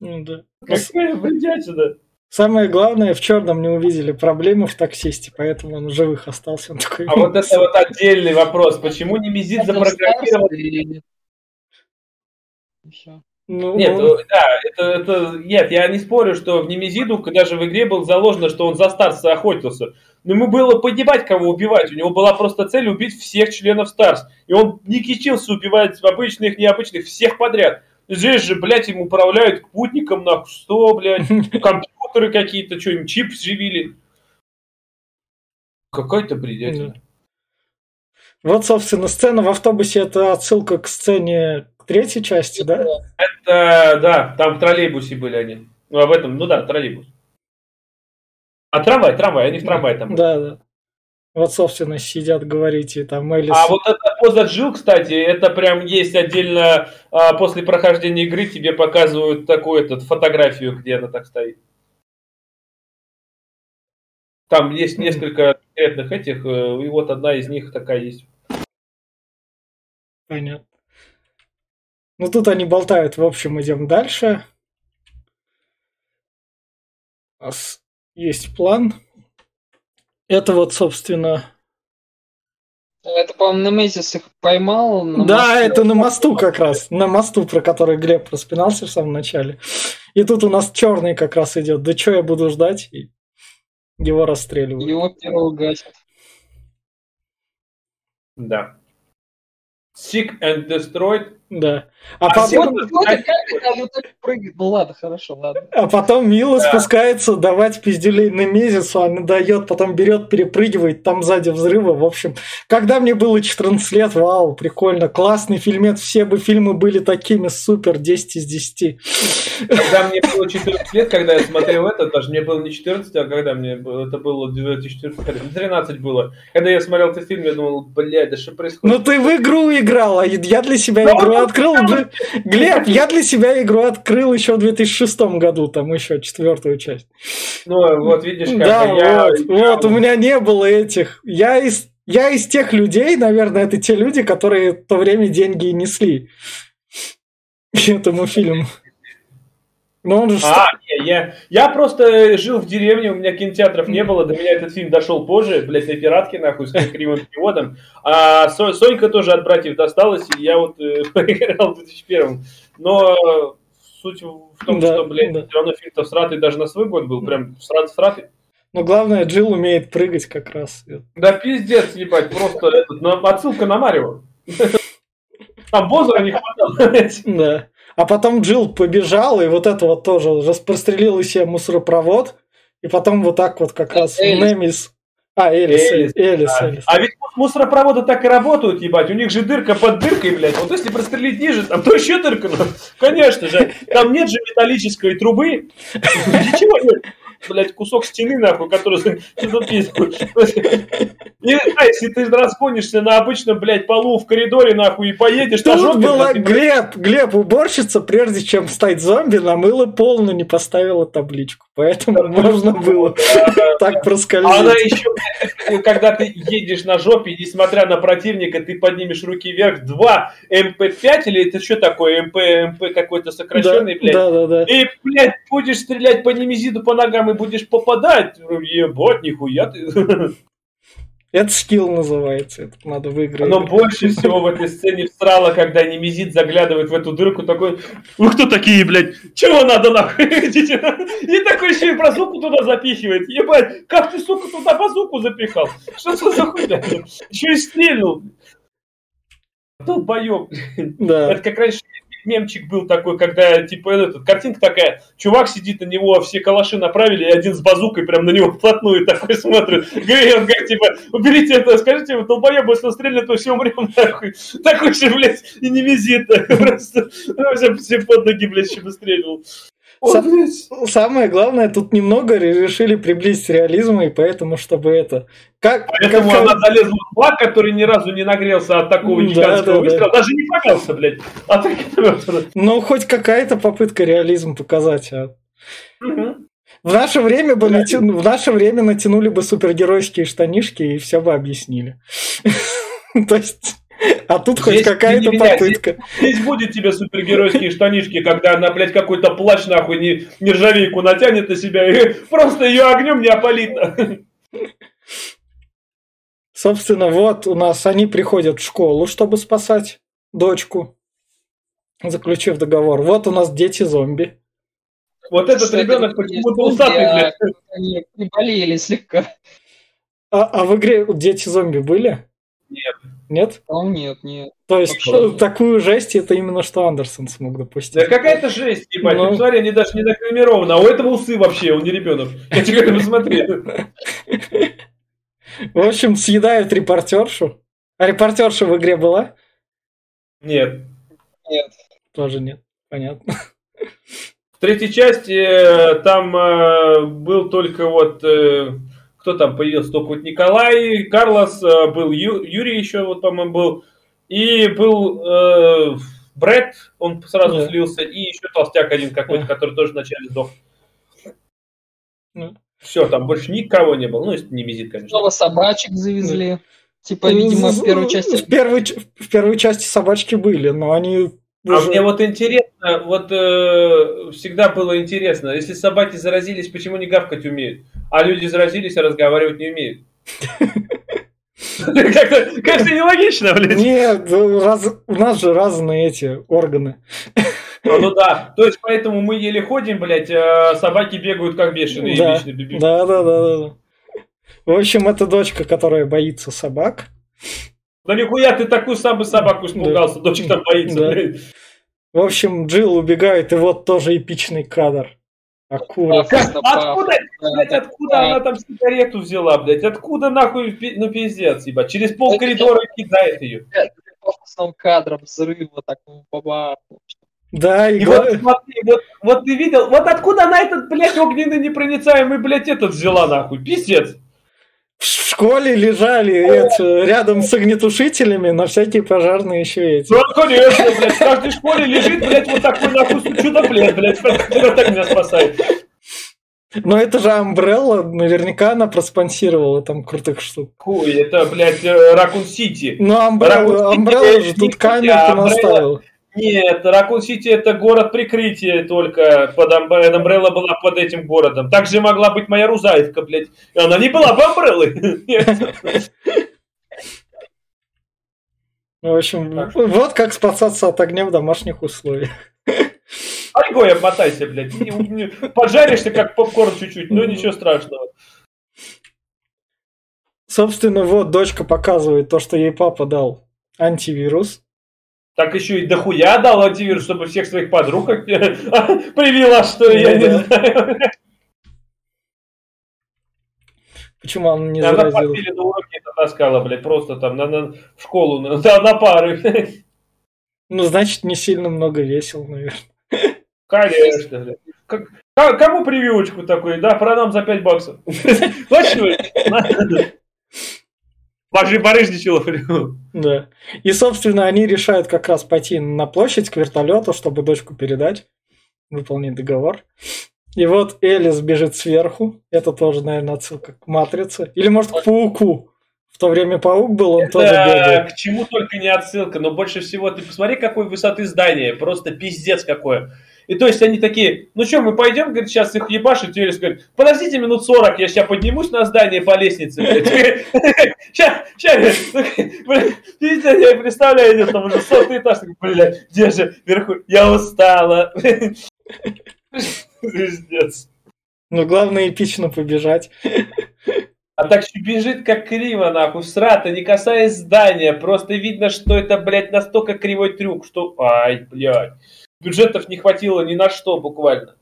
Ну да. Какая бредячина. Самое главное, в черном не увидели проблемы в таксисте, поэтому он в живых остался. Он такой, а вот это вот отдельный вопрос. Почему не Мизит запрограммировал? Ну, нет, он... да, это, это, нет, я не спорю, что в Немезиду даже в игре было заложено, что он за Старса охотился. Но ему было понимать, кого убивать. У него была просто цель убить всех членов Старс. И он не кичился убивать обычных, необычных, всех подряд. Здесь же, блядь, им управляют путником, нахуй, что, блядь, [LAUGHS] компьютеры какие-то, что им чип вживили. Какой-то бредятина. Вот, собственно, сцена в автобусе это отсылка к сцене третьей части, да? Это, да, там в троллейбусе были они. Ну, об этом, ну да, троллейбус. А трамвай, трамвай, они в трамвай там. Да, да. Вот, собственно, сидят, говорите, там Элис... А вот эта поза Джил, кстати, это прям есть отдельно, а, после прохождения игры тебе показывают такую этот, фотографию, где она так стоит. Там есть несколько конкретных этих, э, и вот одна из них такая есть. Понятно. Ну, тут они болтают. В общем, идем дальше. У нас есть план. Это вот, собственно... Это, по-моему, Немезис их поймал. На да, мосту. это на мосту как раз. На мосту, про который Глеб распинался в самом начале. И тут у нас черный как раз идет. Да что я буду ждать? И его расстреливают. Его первого гасят. Да. Sick and Destroyed Да. А, А потом, Вот, так прыгает. Ну ладно, хорошо, ладно. а потом Мила Да. спускается давать пиздюлей на месяц, она дает, потом берет, перепрыгивает, там сзади взрывы. В общем, когда мне было 14 лет, вау, прикольно, классный фильмец, все бы фильмы были такими, супер, 10 из 10. Когда мне было 14 лет, когда я смотрел [LAUGHS] это, даже мне было не 14, а когда мне было, это было 2014, 13 было. Когда я смотрел этот фильм, я думал, блядь, да что происходит? Ну ты в игру играл, а я для себя Ну, игру открыл. Глеб, я для себя игру открыл еще в 2006 году, там еще четвертую часть. Ну, вот видишь, как Да, я... вот, вот, у меня не было этих. Я из, я из тех людей, наверное, это те люди, которые в то время деньги и несли этому фильму. Но он же... А, не, я, я просто жил в деревне, у меня кинотеатров не было, до меня этот фильм дошел позже, блядь, на пиратке, нахуй, с [LAUGHS] кривым переводом. А Со- Сонька тоже от братьев досталась, и я вот э, [LAUGHS] поиграл в 2001 Но суть в том, Да, что, блядь, да. все равно фильм-то всратый даже на свой год был, прям всрат всратый. Но главное, Джилл умеет прыгать как раз. Да пиздец, ебать, просто этот, отсылка на Марио. [LAUGHS] Там Бозера не хватало. Да. А потом Джилл побежал, и вот это вот тоже распрострелил из себя мусоропровод, и потом вот так вот как раз Элис. Немис... А, Элис, Элис, Элис, А, Элис. а ведь мусоропроводы так и работают, ебать. У них же дырка под дыркой, блядь. Вот если прострелить ниже, там то еще дырка. ну, конечно же. Там нет же металлической трубы. Ничего нет. Блядь, кусок стены, нахуй, который записывают. И, а, если ты разгонишься на обычном, блядь, полу в коридоре, нахуй, и поедешь на Тут жопе, была Глеб, Глеб, уборщица, прежде чем стать зомби, намыла пол, но не поставила табличку. Поэтому можно было [LAUGHS] так А она проскользить. еще, когда ты едешь на жопе, несмотря на противника, ты поднимешь руки вверх, 2 MP5, или это что такое, MP, MP какой-то сокращенный, блядь, да, да, да. И, блядь, будешь стрелять по немезиду по ногам и будешь попадать. Ебать, нихуя ты. Это скилл называется, это надо выиграть. Но больше всего в этой сцене всрало, когда немезид заглядывает в эту дырку, такой, вы кто такие, блядь? Чего надо нахуй? Идите на-». И такой еще и базуку туда запихивает. Ебать, как ты, сука, туда базуку запихал? Что это за хуйня? Еще и стрельнул. Долбоеб. Да. Это как раньше мемчик был такой, когда, типа, этот, картинка такая, чувак сидит на него, все калаши направили, и один с базукой прям на него [LAUGHS] вплотную такой смотрит. Говорит, он говорит, типа, уберите это, скажите, вы долбоеб, если стрельнет, то все умрем, [LAUGHS] нахуй. Такой же, блядь, и не визит. [LAUGHS] Просто все, все под ноги, блядь, еще выстрелил. Са- Он, блядь, Самое главное, тут немного решили приблизить реализм, и поэтому, чтобы это... Как, Поэтому как- она залезла в бак, который ни разу не нагрелся от такого Да, гигантского да, да. выстрела. Даже не погался, блядь. А так. Ну, хоть какая-то попытка реализм показать. а. Мгм. В наше время бы натя- в наше время натянули бы супергеройские штанишки и все бы объяснили. [LAUGHS] То есть, а тут хоть какая-то попытка. Здесь будет тебе супергеройские штанишки, когда она, блядь, какой-то плащ, нахуй, не, нержавейку натянет на себя и просто ее огнем не опалит. Собственно, вот у нас они приходят в школу, чтобы спасать дочку, заключив договор. Вот у нас дети-зомби. Вот этот Кстати, ребенок не почему-то усатый, а блядь. Они приболели слегка. А, а в игре дети-зомби были? Нет. Нет? А нет, нет. То есть что- такую жесть это именно что Андерсон смог допустить. Да какая-то жесть, ебать. Ну. Посмотри, они даже не накримированы, а у этого усы вообще, он не ребенок. Я тебе говорю, посмотри. В общем, съедают репортершу. А репортерша в игре была? Нет. Нет. Тоже нет. Понятно. В третьей части э, там э, был только вот... кто там появился? Только вот Николай, Карлос, э, был Ю- Юрий еще, вот, по-моему, был. И был э, Брэд, он сразу Да. слился. И еще толстяк один какой-то, Да. который тоже вначале сдох. Ну. Все, там больше никого не было. Ну, если не визит, конечно. Ну, Снова собачек завезли. Типа, видимо, в первой части... В первой, в первой части собачки были, но они... А мне вот интересно, вот э, всегда было интересно, если собаки заразились, почему не гавкать умеют, а люди заразились, а разговаривать не умеют? [LAUGHS] Как-то как-то нелогично, блядь. Нет, ну, раз- у нас же разные эти органы. Ну ну да, то есть поэтому мы еле ходим, блядь, а собаки бегают как бешеные. Да, да, да, да. В общем, это дочка, которая боится собак. Да нихуя ты такую самую собаку испугался, да. дочка там боится. Да. В общем, Джилл убегает, и вот тоже эпичный кадр. Акура. Откуда, блядь, откуда она там сигарету взяла, блядь? Откуда нахуй, ну пиздец, ебать. Через пол коридора кидает ее. Пафосным кадром взрыва такого баба. Да, и, и вот, смотри, вот, вот ты видел, вот откуда она этот, блядь, огненный непроницаемый, блядь, этот взяла, нахуй, пиздец. В школе лежали это, рядом с огнетушителями на всякие пожарные еще эти. Ну, конечно, блядь, в каждой школе лежит, блядь, вот такой нахуй чудо-плед, блядь, который так меня спасает. Но это же Umbrella, наверняка она проспонсировала там крутых штук. Хуй, это, блядь, Ракун Сити. Ну, Umbrella, Umbrella же тут камеру наставил. Нет, Ракун Сити это город прикрытия только. Под Амбрелла была под этим городом. Так же могла быть моя Рузаевка, блядь. И она не была бы Амбреллой. В общем, вот как спасаться от огня в домашних условиях. Альгой обмотайся, блядь. Поджаришься, как попкорн чуть-чуть, но ничего страшного. Собственно, вот дочка показывает то, что ей папа дал антивирус. Так еще и дохуя дал антивирус, чтобы всех своих подруг [LAUGHS] привела, что ли, я не знаю. Почему он не заразил? Она подпили на уроки это таскала, блядь, просто там на, на, в школу, на, на пары. Ну, значит, не сильно много весил, наверное. Конечно, блядь. Как, кому прививочку такой, да, продам за 5 баксов. [LAUGHS] Хочешь? Бажи барыжничала. Да. И, собственно, они решают как раз пойти на площадь к вертолету, чтобы дочку передать, выполнить договор. И вот Элис бежит сверху. Это тоже, наверное, отсылка к Матрице. Или, может, к Пауку. В то время Паук был, он Это тоже бегает. к чему только не отсылка, но больше всего ты посмотри, какой высоты здания. Просто пиздец какое. И то есть они такие, ну что, мы пойдем, говорит, сейчас их ебашить. Велес говорит, подождите минут 40, я сейчас поднимусь на здание по лестнице. Сейчас, [LAUGHS] сейчас, я представляю, где там уже сотый этаж, блядь, где же вверху, я устала. Пиздец. [LAUGHS] Ну, главное эпично побежать. А так еще бежит как криво, нахуй, срата, не касаясь здания. Просто видно, что это, блядь, настолько кривой трюк, что... Ай, блядь бюджетов не хватило ни на что буквально.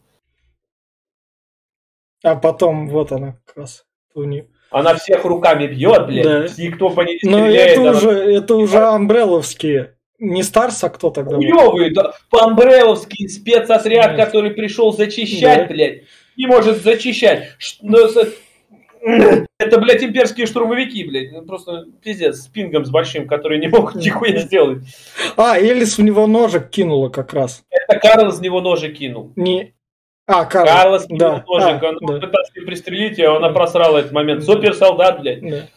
А потом вот она как раз. Она всех руками бьет, блядь. Да. Никто по ней не Но это она... уже, это уже амбреловские. Не Старс, а кто тогда? Хуёвый, да. По-амбреловски спецотряд, да. который пришел зачищать, да. блядь. Не может зачищать. Это, блядь, имперские штурмовики, блядь. Ну, просто пиздец, с пингом с большим, которые не могут [LAUGHS] нихуя сделать. А, Элис в него ножик кинула как раз. Это Карлос в него ножик кинул. Не... А, Карлос. Карлос кинул да. ножик, а, он да. пытался пристрелить, а она просрала этот момент. Суперсолдат, блядь. Да.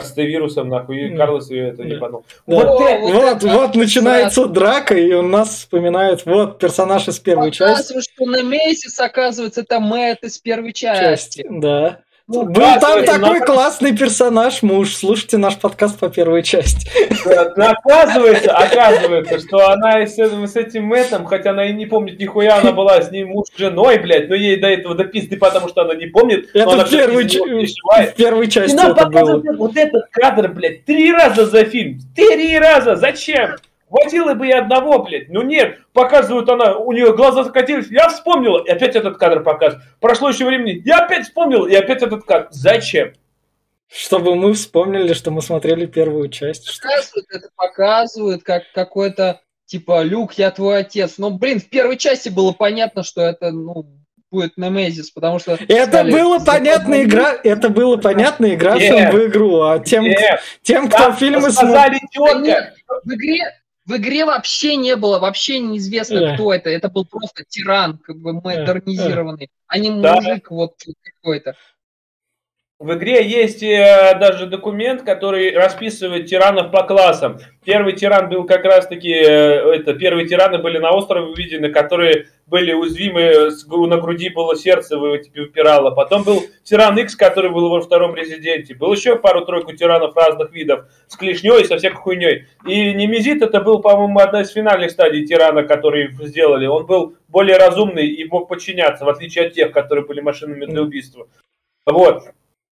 С вирусом, нахуй, и Карлос ее это не подумал. Да. Вот, вот, вот, вот начинается драка, и у нас вспоминает, вот, персонаж из первой части. что на Месяц, оказывается, это Мэтт из первой части. части да. Ну, Был там такой классный персонаж, муж. Слушайте наш подкаст по первой части. оказывается, оказывается, что она с, с этим Мэттом, хотя она и не помнит нихуя, она была с ним муж женой, блядь, но ей до этого дописаны, потому что она не помнит. Это в, первой, в первой части это было. Вот этот кадр, блядь, три раза за фильм. Три раза! Зачем? Хватило бы и одного, блядь. Ну нет, показывают она, у нее глаза закатились. Я вспомнил, и опять этот кадр показывают. Прошло еще времени, я опять вспомнил, и опять этот кадр. Зачем? Чтобы мы вспомнили, что мы смотрели первую часть. Показывают, это показывают, как какой-то, типа, Люк, я твой отец. Но, блин, в первой части было понятно, что это, ну, будет Немезис, потому что... Это сказали, было понятно игра, это было понятно игра в игру, а тем, yeah. тем кто да, фильмы смотрит... В игре, в игре вообще не было, вообще неизвестно, кто это. Это был просто тиран, как бы модернизированный, а не мужик да. вот какой-то. В игре есть э, даже документ, который расписывает тиранов по классам. Первый тиран был как раз-таки, э, это, первые тираны были на острове увидены, которые были уязвимы, с, на груди было сердце выпирало. Потом был тиран X, который был во втором резиденте. Был еще пару-тройку тиранов разных видов, с клешней и со всякой хуйней. И Немезит это был, по-моему, одна из финальных стадий тирана, которые сделали. Он был более разумный и мог подчиняться, в отличие от тех, которые были машинами для убийства. Вот.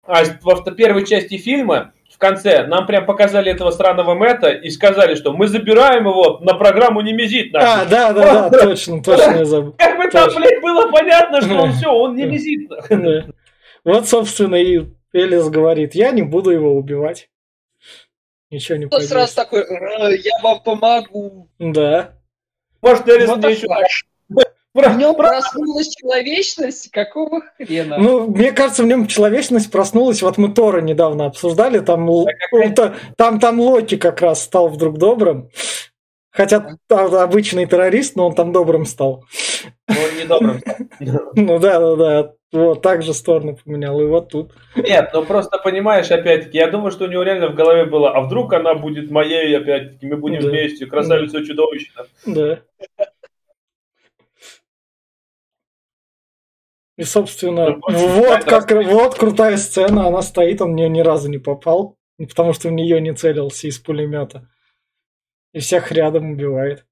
А во первой части фильма в конце нам прям показали этого сраного Мэтта и сказали, что мы забираем его на программу Немезит. А, да, да, да, точно, точно я забыл. Как бы там, блядь, было понятно, что он [LAUGHS] все, он Немезит. Вот, собственно, и Элис говорит, я не буду его убивать. Ничего не Он сразу такой, «Э, я вам помогу. Да. Может, Элис мне еще в нем проснулась человечность? Какого хрена? Ну, мне кажется, в нем человечность проснулась. Вот мы Тора недавно обсуждали, там, там, там, там Локи как раз стал вдруг добрым. Хотя обычный террорист, но он там добрым стал. Он не добрым стал. [LAUGHS] Ну да, да, да. Вот, так же сторону поменял, и вот тут. Нет, ну просто понимаешь, опять-таки, я думаю, что у него реально в голове было, а вдруг она будет моей, опять-таки, мы будем да. вместе, красавица да. чудовище. Да. И, собственно, вот как вот крутая сцена, она стоит, он в нее ни разу не попал, потому что в нее не целился из пулемета. И всех рядом убивает.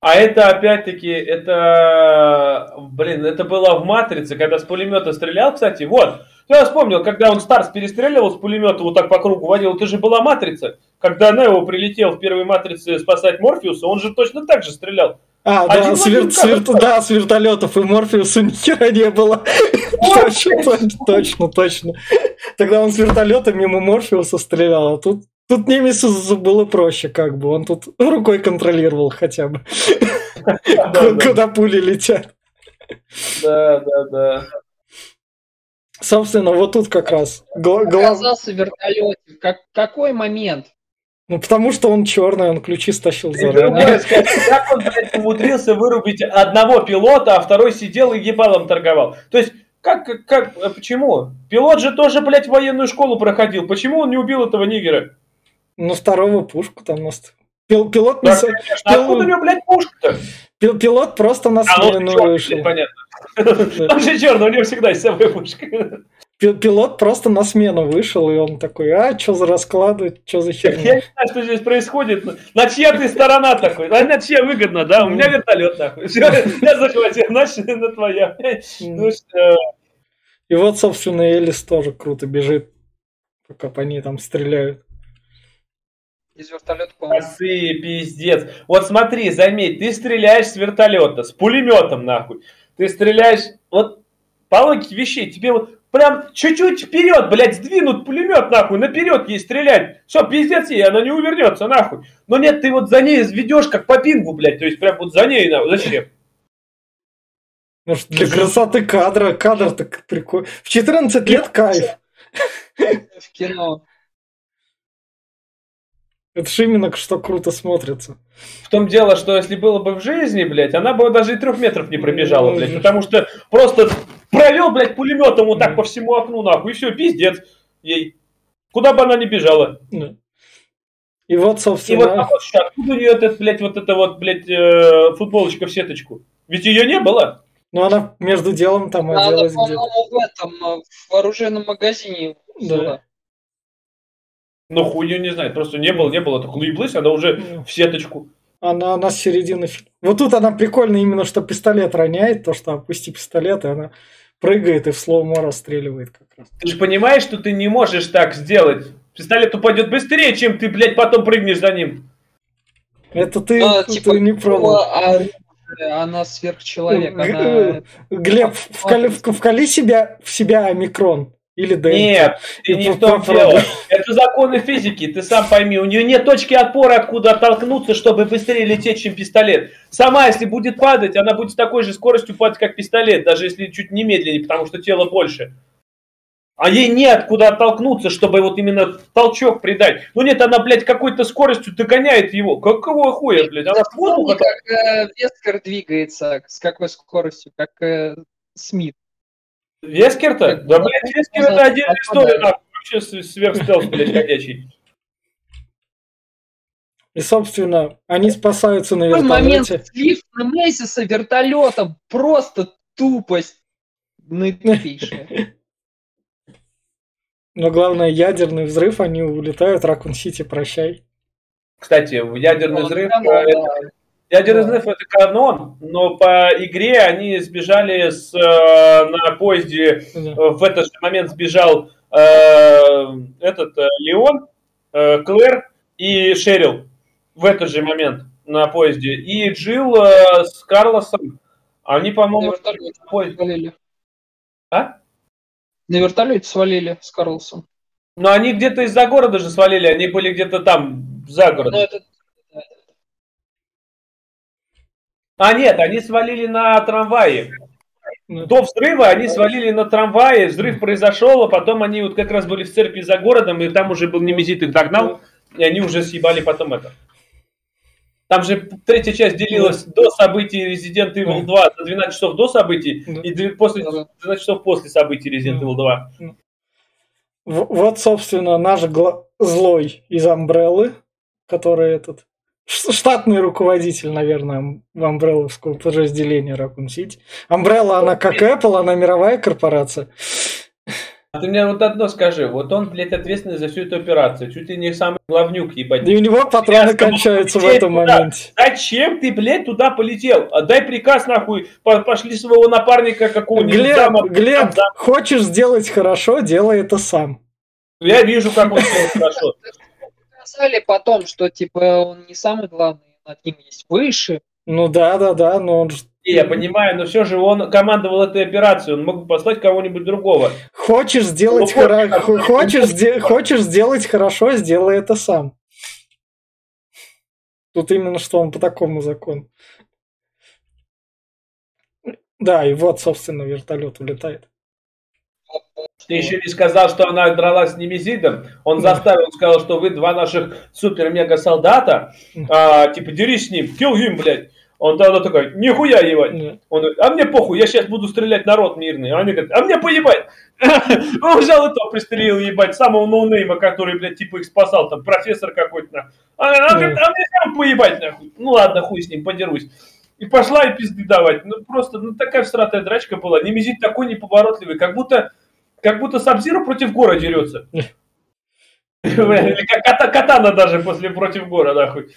А это опять-таки, это, блин, это было в Матрице, когда с пулемета стрелял, кстати, вот. Я вспомнил, когда он Старс перестреливал с пулемета, вот так по кругу водил, это же была Матрица. Когда Нео прилетел в первой Матрице спасать Морфеуса, он же точно так же стрелял. А, да, с, вер... с, вер... да, с вертолетов и Морфеуса ни хера не было. [LAUGHS] точно, точно, точно. Тогда он с вертолета мимо Морфеуса стрелял, а тут Тут Немесу было проще, как бы. Он тут рукой контролировал хотя бы, [LAUGHS] куда пули летят. Да, да, да. Собственно, вот тут как раз. Оказался в вертолете. Как, какой момент? Ну, потому что он черный, он ключи стащил заранее. Как он, блядь, умудрился вырубить одного пилота, а второй сидел и ебалом торговал? То есть, как, как, как, а почему? Пилот же тоже, блядь, военную школу проходил. Почему он не убил этого нигера? Ну, второго пушку там нас... Пил, пилот... Да, конечно. Пил... Откуда у него, блядь, пушка-то? Пил, пилот просто на смену а, ну, вышел. Понятно. [LAUGHS] Он же черный, у него всегда есть собой пушка. Пилот просто на смену вышел, и он такой, а, что за расклады, что за херня? Я не знаю, что здесь происходит. На чья ты сторона такой? А на чья выгодно, да? У меня вертолет нахуй. Все, я захватил, значит, на твоя. Ну что... И вот, собственно, Элис тоже круто бежит, пока по ней там стреляют. Из вертолета, по-моему. пиздец. Вот смотри, заметь, ты стреляешь с вертолета, с пулеметом, нахуй. Ты стреляешь, вот по логике вещей, тебе вот прям чуть-чуть вперед, блядь, сдвинут пулемет, нахуй, наперед ей стрелять. Все, пиздец ей, она не увернется, нахуй. Но нет, ты вот за ней ведешь, как по пингу, блядь, то есть прям вот за ней, нахуй, зачем? Может, для красоты кадра, кадр так прикольный. В 14 лет кайф. В кино. Это же именно что круто смотрится. В том дело, что если было бы в жизни, блядь, она бы даже и трех метров не пробежала, блядь, потому что просто провел, блядь, пулеметом вот так по всему окну, нахуй, и все, пиздец ей. Куда бы она ни бежала. И вот, собственно... И вот откуда у нее этот, блядь, вот эта вот, блядь, э, футболочка в сеточку? Ведь ее не было. Ну, она между делом там оделась где-то. в этом, э, в оружейном магазине. Да. Ну, хуй ее не знает, просто не было, не было, так лыблась, она уже в сеточку. Она, она с середины Вот тут она прикольно именно, что пистолет роняет, то, что опусти пистолет, и она прыгает и в слоумо расстреливает как раз. Ты же понимаешь, что ты не можешь так сделать. Пистолет упадет быстрее, чем ты, блядь, потом прыгнешь за ним. Это ты, а, ты, типа, не пробовал. А, она сверхчеловек. Она... Глеб, вкали, вкали себя, в себя омикрон. Или ДНК. Нет, ты не в том дело. Это законы физики, ты сам пойми. У нее нет точки отпора, откуда оттолкнуться, чтобы быстрее лететь, чем пистолет. Сама, если будет падать, она будет с такой же скоростью падать, как пистолет, даже если чуть не медленнее, потому что тело больше. А ей нет куда оттолкнуться, чтобы вот именно толчок придать. Ну нет, она, блядь, какой-то скоростью догоняет его. Какого хуя, блядь? Она Помни, как э, Вескер двигается, с какой скоростью, как э, Смит. Вескер-то? Да, блядь, Вескер это отдельная история, нахуй. Вообще сверхстелс, блядь, ходячий. И, собственно, они спасаются на вертолете. момент слив на Мессиса вертолетом. Просто тупость наитупейшая. Но главное, ядерный взрыв, они улетают, Ракун Сити, прощай. Кстати, ядерный взрыв, это, Ядерный взрыв это канон, но по игре они сбежали с, э, на поезде, э, в этот же момент сбежал э, этот Леон, Клэр и Шерил в этот же момент на поезде. И Джилл с Карлосом, они, по-моему, на поезде. А? На вертолете свалили с Карлосом. Но они где-то из-за города же свалили, они были где-то там, за городом. Это... А нет, они свалили на трамвае. До взрыва они свалили на трамвае, взрыв произошел, а потом они вот как раз были в церкви за городом, и там уже был немезит их догнал, и они уже съебали потом это. Там же третья часть делилась до событий Resident Evil 2 за 12 часов до событий и после 12 часов после событий Resident Evil 2. Вот, собственно, наш злой из Амбреллы, который этот штатный руководитель, наверное, в Амбрелловского подразделения Raccoon City. Амбрелла, она как Apple, она мировая корпорация. А ты мне вот одно скажи, вот он, блядь, ответственный за всю эту операцию, чуть ли не самый главнюк, ебать. И у него патроны кончаются в этом туда. моменте. Зачем ты, блядь, туда полетел? Отдай приказ, нахуй, пошли своего напарника какого-нибудь. Глеб, зама, Глеб, зама. хочешь сделать хорошо, делай это сам. Я вижу, как он сделал хорошо. Сказали потом, что, типа, он не самый главный, над ним есть выше. Ну да, да, да, но он я понимаю, но все же он командовал этой операцией, он мог бы послать кого-нибудь другого. Хочешь сделать, ну, хоро... хочешь, сде... хочешь сделать хорошо, сделай это сам. Тут именно что он по такому закону. Да, и вот, собственно, вертолет улетает. Ты еще не сказал, что она дралась с Немезидом. Он заставил, сказал, что вы два наших супер-мега-солдата. А, типа, дерись с ним, kill him, блядь. Он тогда такой, нихуя ебать. Нет. Он говорит, а мне похуй, я сейчас буду стрелять народ мирный. А они говорят, а мне поебать. [LAUGHS] Он взял то пристрелил, ебать, самого ноунейма, который, блядь, типа их спасал, там, профессор какой-то. А, а, говорит, а мне сам поебать, нахуй. Ну ладно, хуй с ним, подерусь. И пошла и пизды давать. Ну просто, ну такая всратая драчка была. Немезит такой неповоротливый, как будто, как будто Сабзира против гора дерется. [LAUGHS] Или как катана даже после против гора, нахуй.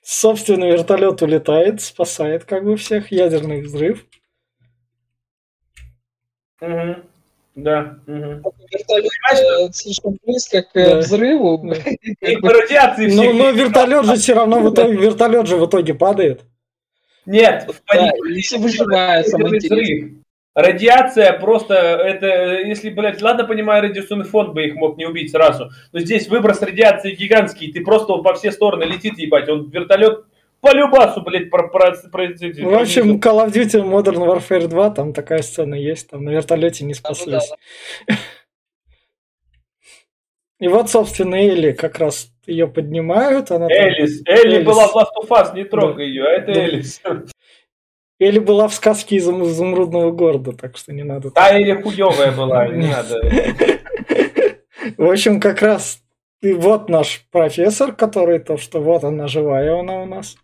Собственно, вертолет улетает, спасает как бы всех, ядерный взрыв. Угу. Да. Угу. Вертолет э, слишком близко к э, да. взрыву. И по радиации но, но вертолет же все равно в итоге, вертолет же в итоге падает. Нет, да, если выживает, самое интересное. Радиация просто, это, если, блядь, ладно, понимаю, радиационный фонд бы их мог не убить сразу, но здесь выброс радиации гигантский, ты просто он по все стороны летит, ебать, он вертолет по любасу, блядь, про, про, про, В общем, Call of Duty Modern Warfare 2, там такая сцена есть, там на вертолете не спаслись. И вот, собственно, Элли как раз ее поднимают. Она Элис. Там... Элли Элис. была в Last of Us, не трогай да. ее, а это да. Элис. Или была в сказке из изумрудного города, так что не надо. Да, или хуевая была, не надо. В общем, как раз и вот наш профессор, который то, что вот она живая, она у нас.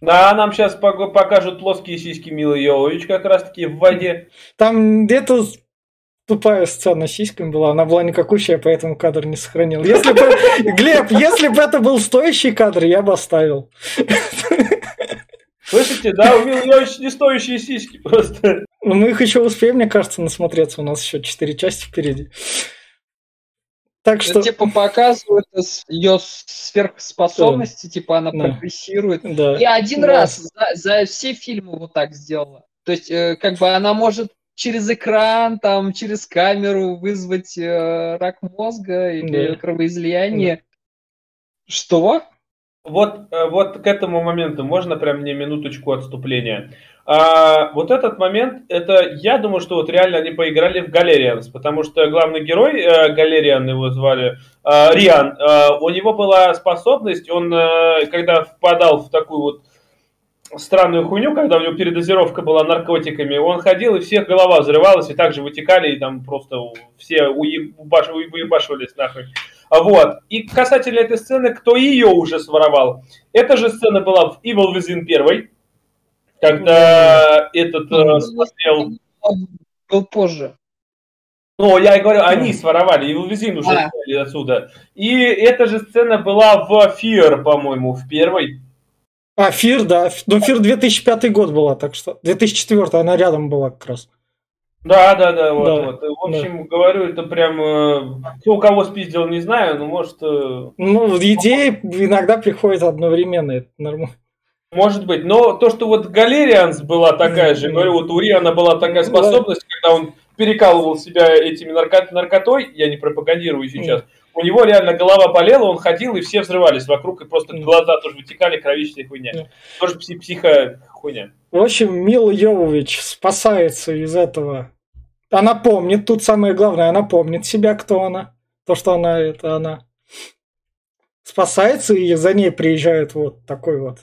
Да, нам сейчас покажут плоские сиськи Милы Йовович как раз таки в воде. Там где-то тупая сцена с сиськами была, она была никакущая, поэтому кадр не сохранил. Если бы, Глеб, если бы это был стоящий кадр, я бы оставил. Слышите, да, у меня очень не стоящие сиськи просто. Ну, мы их еще успеем, мне кажется, насмотреться. У нас еще четыре части впереди. Так что... типа показывают ее сверхспособности, да. типа она да. прогрессирует. Да. И один да. раз за, за все фильмы вот так сделала. То есть, э, как бы она может через экран, там, через камеру вызвать э, рак мозга или да. кровоизлияние. Да. Что? Вот, э, вот к этому моменту можно прям мне минуточку отступления. А, вот этот момент, это я думаю, что вот реально они поиграли в Галерианс, потому что главный герой э, Галериан его звали э, Риан, э, у него была способность, он э, когда впадал в такую вот странную хуйню, когда у него передозировка была наркотиками, он ходил, и всех голова взрывалась, и также вытекали, и там просто все уебашивались нахуй. Вот. И касательно этой сцены, кто ее уже своровал? Эта же сцена была в Evil Within 1, когда этот э, смотрел... Был позже. Ну, я и говорю, они своровали, Evil Within уже а. отсюда. И эта же сцена была в Fear, по-моему, в первой. А, Fear, да. Ну, Fear 2005 год была, так что... 2004, она рядом была как раз. Да, да, да, вот, да, вот. В общем, да. говорю, это прям, кто у кого спиздил, не знаю, но может... Ну, идеи иногда приходят одновременно, это нормально. Может быть, но то, что вот Галерианс была такая же, говорю, вот у Риана была такая способность, когда он перекалывал себя этими нарко- наркотой, я не пропагандирую сейчас, у него реально голова болела, он ходил, и все взрывались вокруг, и просто глаза тоже вытекали, кровищная хуйня. Тоже пси- психо хуйня. В общем, Мила Йовович спасается из этого. Она помнит, тут самое главное, она помнит себя, кто она. То, что она, это она. Спасается, и за ней приезжает вот такой вот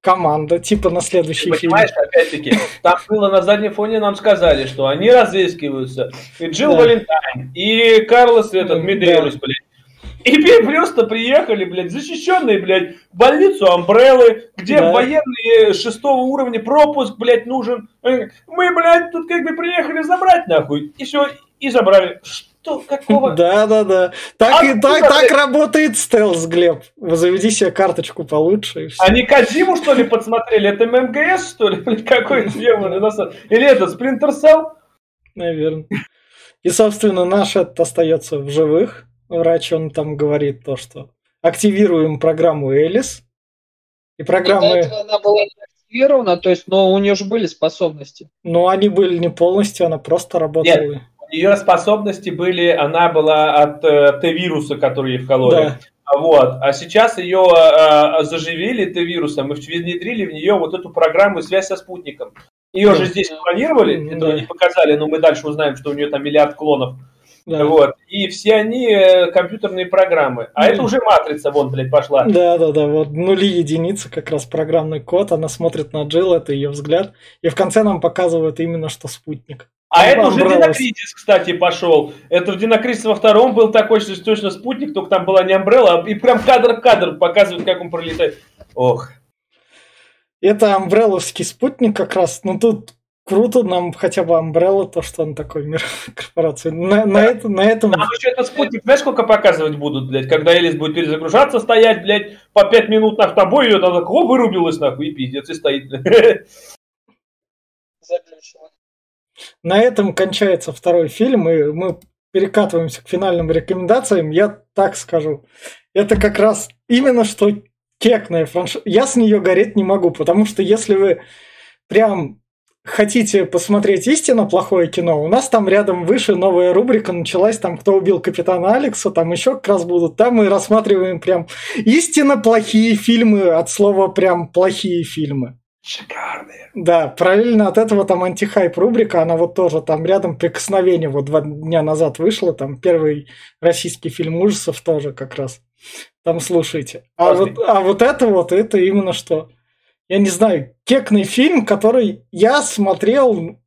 команда, типа на следующий Ты фильм. Понимаешь, опять-таки, там было на заднем фоне, нам сказали, что они разыскиваются. И Джилл да. Валентайн, и Карлос этот, да. блядь. И просто приехали, блядь, защищенные, блядь, в больницу Амбреллы, где да. военные шестого уровня пропуск, блядь, нужен. Мы, блядь, тут как бы приехали забрать, нахуй. И все, и забрали. Что, какого? Да, да, да. Так, а и, так, так работает стелс, Глеб. Заведи себе карточку получше. Они Кадзиму, что ли, подсмотрели? Это ММГС, что ли? Какой [LAUGHS] демон? Или это Splinter Cell? Наверное. И, собственно, наш этот остается в живых. Врач, он там говорит то, что активируем программу Элис. И программа... И она была не активирована, то есть, но у нее же были способности. Но они были не полностью, она просто работала. Нет ее способности были, она была от э, Т-вируса, который ей вкололи. Да. Вот. А сейчас ее э, заживили Т-вирусом и внедрили в нее вот эту программу «Связь со спутником». Ее да. же здесь планировали, да. этого не показали, но мы дальше узнаем, что у нее там миллиард клонов. Да. Вот. И все они э, компьютерные программы. А mm. это уже матрица, вон, блядь, пошла. Да, да, да. Вот нули единицы, как раз программный код. Она смотрит на Джилл, это ее взгляд. И в конце нам показывают именно, что спутник. А это уже Динокризис, кстати, пошел. Это в Динокризис во втором был такой, что точно спутник, только там была не Амбрелла, и прям кадр-кадр показывает, как он пролетает. Ох. Это амбрелловский спутник как раз. Ну тут круто нам хотя бы Umbrella, то, что он такой мировой [LAUGHS] корпорации. На, на, это, на этом... Нам еще этот спутник, знаешь, сколько показывать будут, блядь, когда Элис будет перезагружаться, стоять, блядь, по пять минут на тобой, ее тогда, о, вырубилась, нахуй, и пиздец, и стоит. Заключила. На этом кончается второй фильм, и мы перекатываемся к финальным рекомендациям. Я так скажу. Это как раз именно что кекная франшиза. Я с нее гореть не могу, потому что если вы прям хотите посмотреть истинно плохое кино, у нас там рядом выше новая рубрика началась, там «Кто убил капитана Алекса», там еще как раз будут. Там мы рассматриваем прям истинно плохие фильмы, от слова прям плохие фильмы. Шикарные. Да, параллельно от этого там антихайп рубрика, она вот тоже там рядом прикосновение вот два дня назад вышла, там первый российский фильм ужасов тоже как раз. Там слушайте. А вот, а вот это вот, это именно что? Я не знаю, кекный фильм, который я смотрел,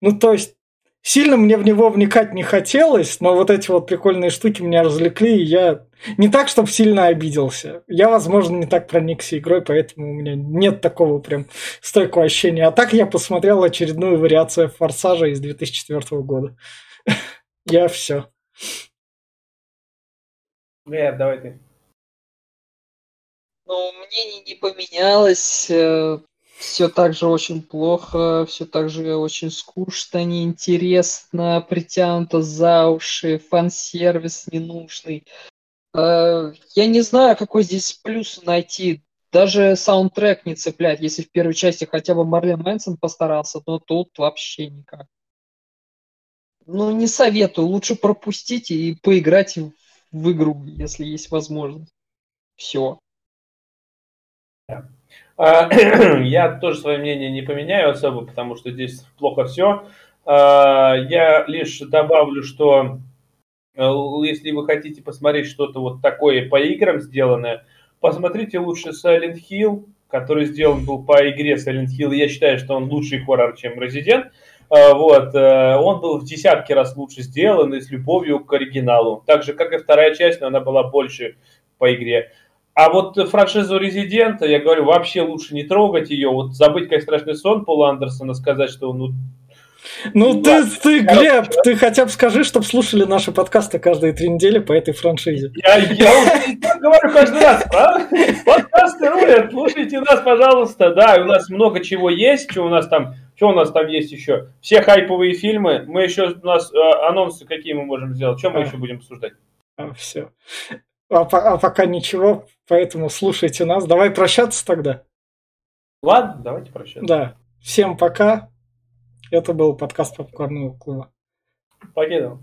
ну то есть Сильно мне в него вникать не хотелось, но вот эти вот прикольные штуки меня развлекли, и я не так, чтобы сильно обиделся. Я, возможно, не так проникся игрой, поэтому у меня нет такого прям стойкого ощущения. А так я посмотрел очередную вариацию Форсажа из 2004 года. [LAUGHS] Я все. Нет, давай ты. Ну, мнение не поменялось. Э, все так же очень плохо, все так же очень скучно, неинтересно, притянуто за уши, фан-сервис ненужный. Э, я не знаю, какой здесь плюс найти. Даже саундтрек не цепляет. Если в первой части хотя бы Марлен Мэнсон постарался, то тут вообще никак. Ну, не советую. Лучше пропустить и поиграть в игру, если есть возможность. Все. А, [CLEARS THROAT] я тоже свое мнение не поменяю особо, потому что здесь плохо все. А, я лишь добавлю, что э, если вы хотите посмотреть что-то вот такое по играм сделанное, посмотрите лучше Silent Hill, который сделан был по игре Silent Hill. Я считаю, что он лучший хоррор, чем Resident. А, вот, э, он был в десятки раз лучше сделан и с любовью к оригиналу. Так же, как и вторая часть, но она была больше по игре. А вот франшизу Резидента, я говорю, вообще лучше не трогать ее. Вот забыть, как страшный сон Пола Андерсона, сказать, что ну, Ну ты, ты, Глеб, ты хотя бы скажи, чтобы слушали наши подкасты каждые три недели по этой франшизе. Я, я говорю каждый раз, правда? Подкасты рулят, слушайте нас, пожалуйста. Да, у нас много чего есть, что у нас там, что у нас там есть еще? Все хайповые фильмы. Мы еще, у нас э, анонсы какие мы можем сделать? Что мы А. еще будем обсуждать? А, все. А, а пока ничего, поэтому слушайте нас. Давай прощаться тогда. Ладно, давайте прощаться. Да. Всем пока. Это был подкаст Попкорного клуба. Покедал.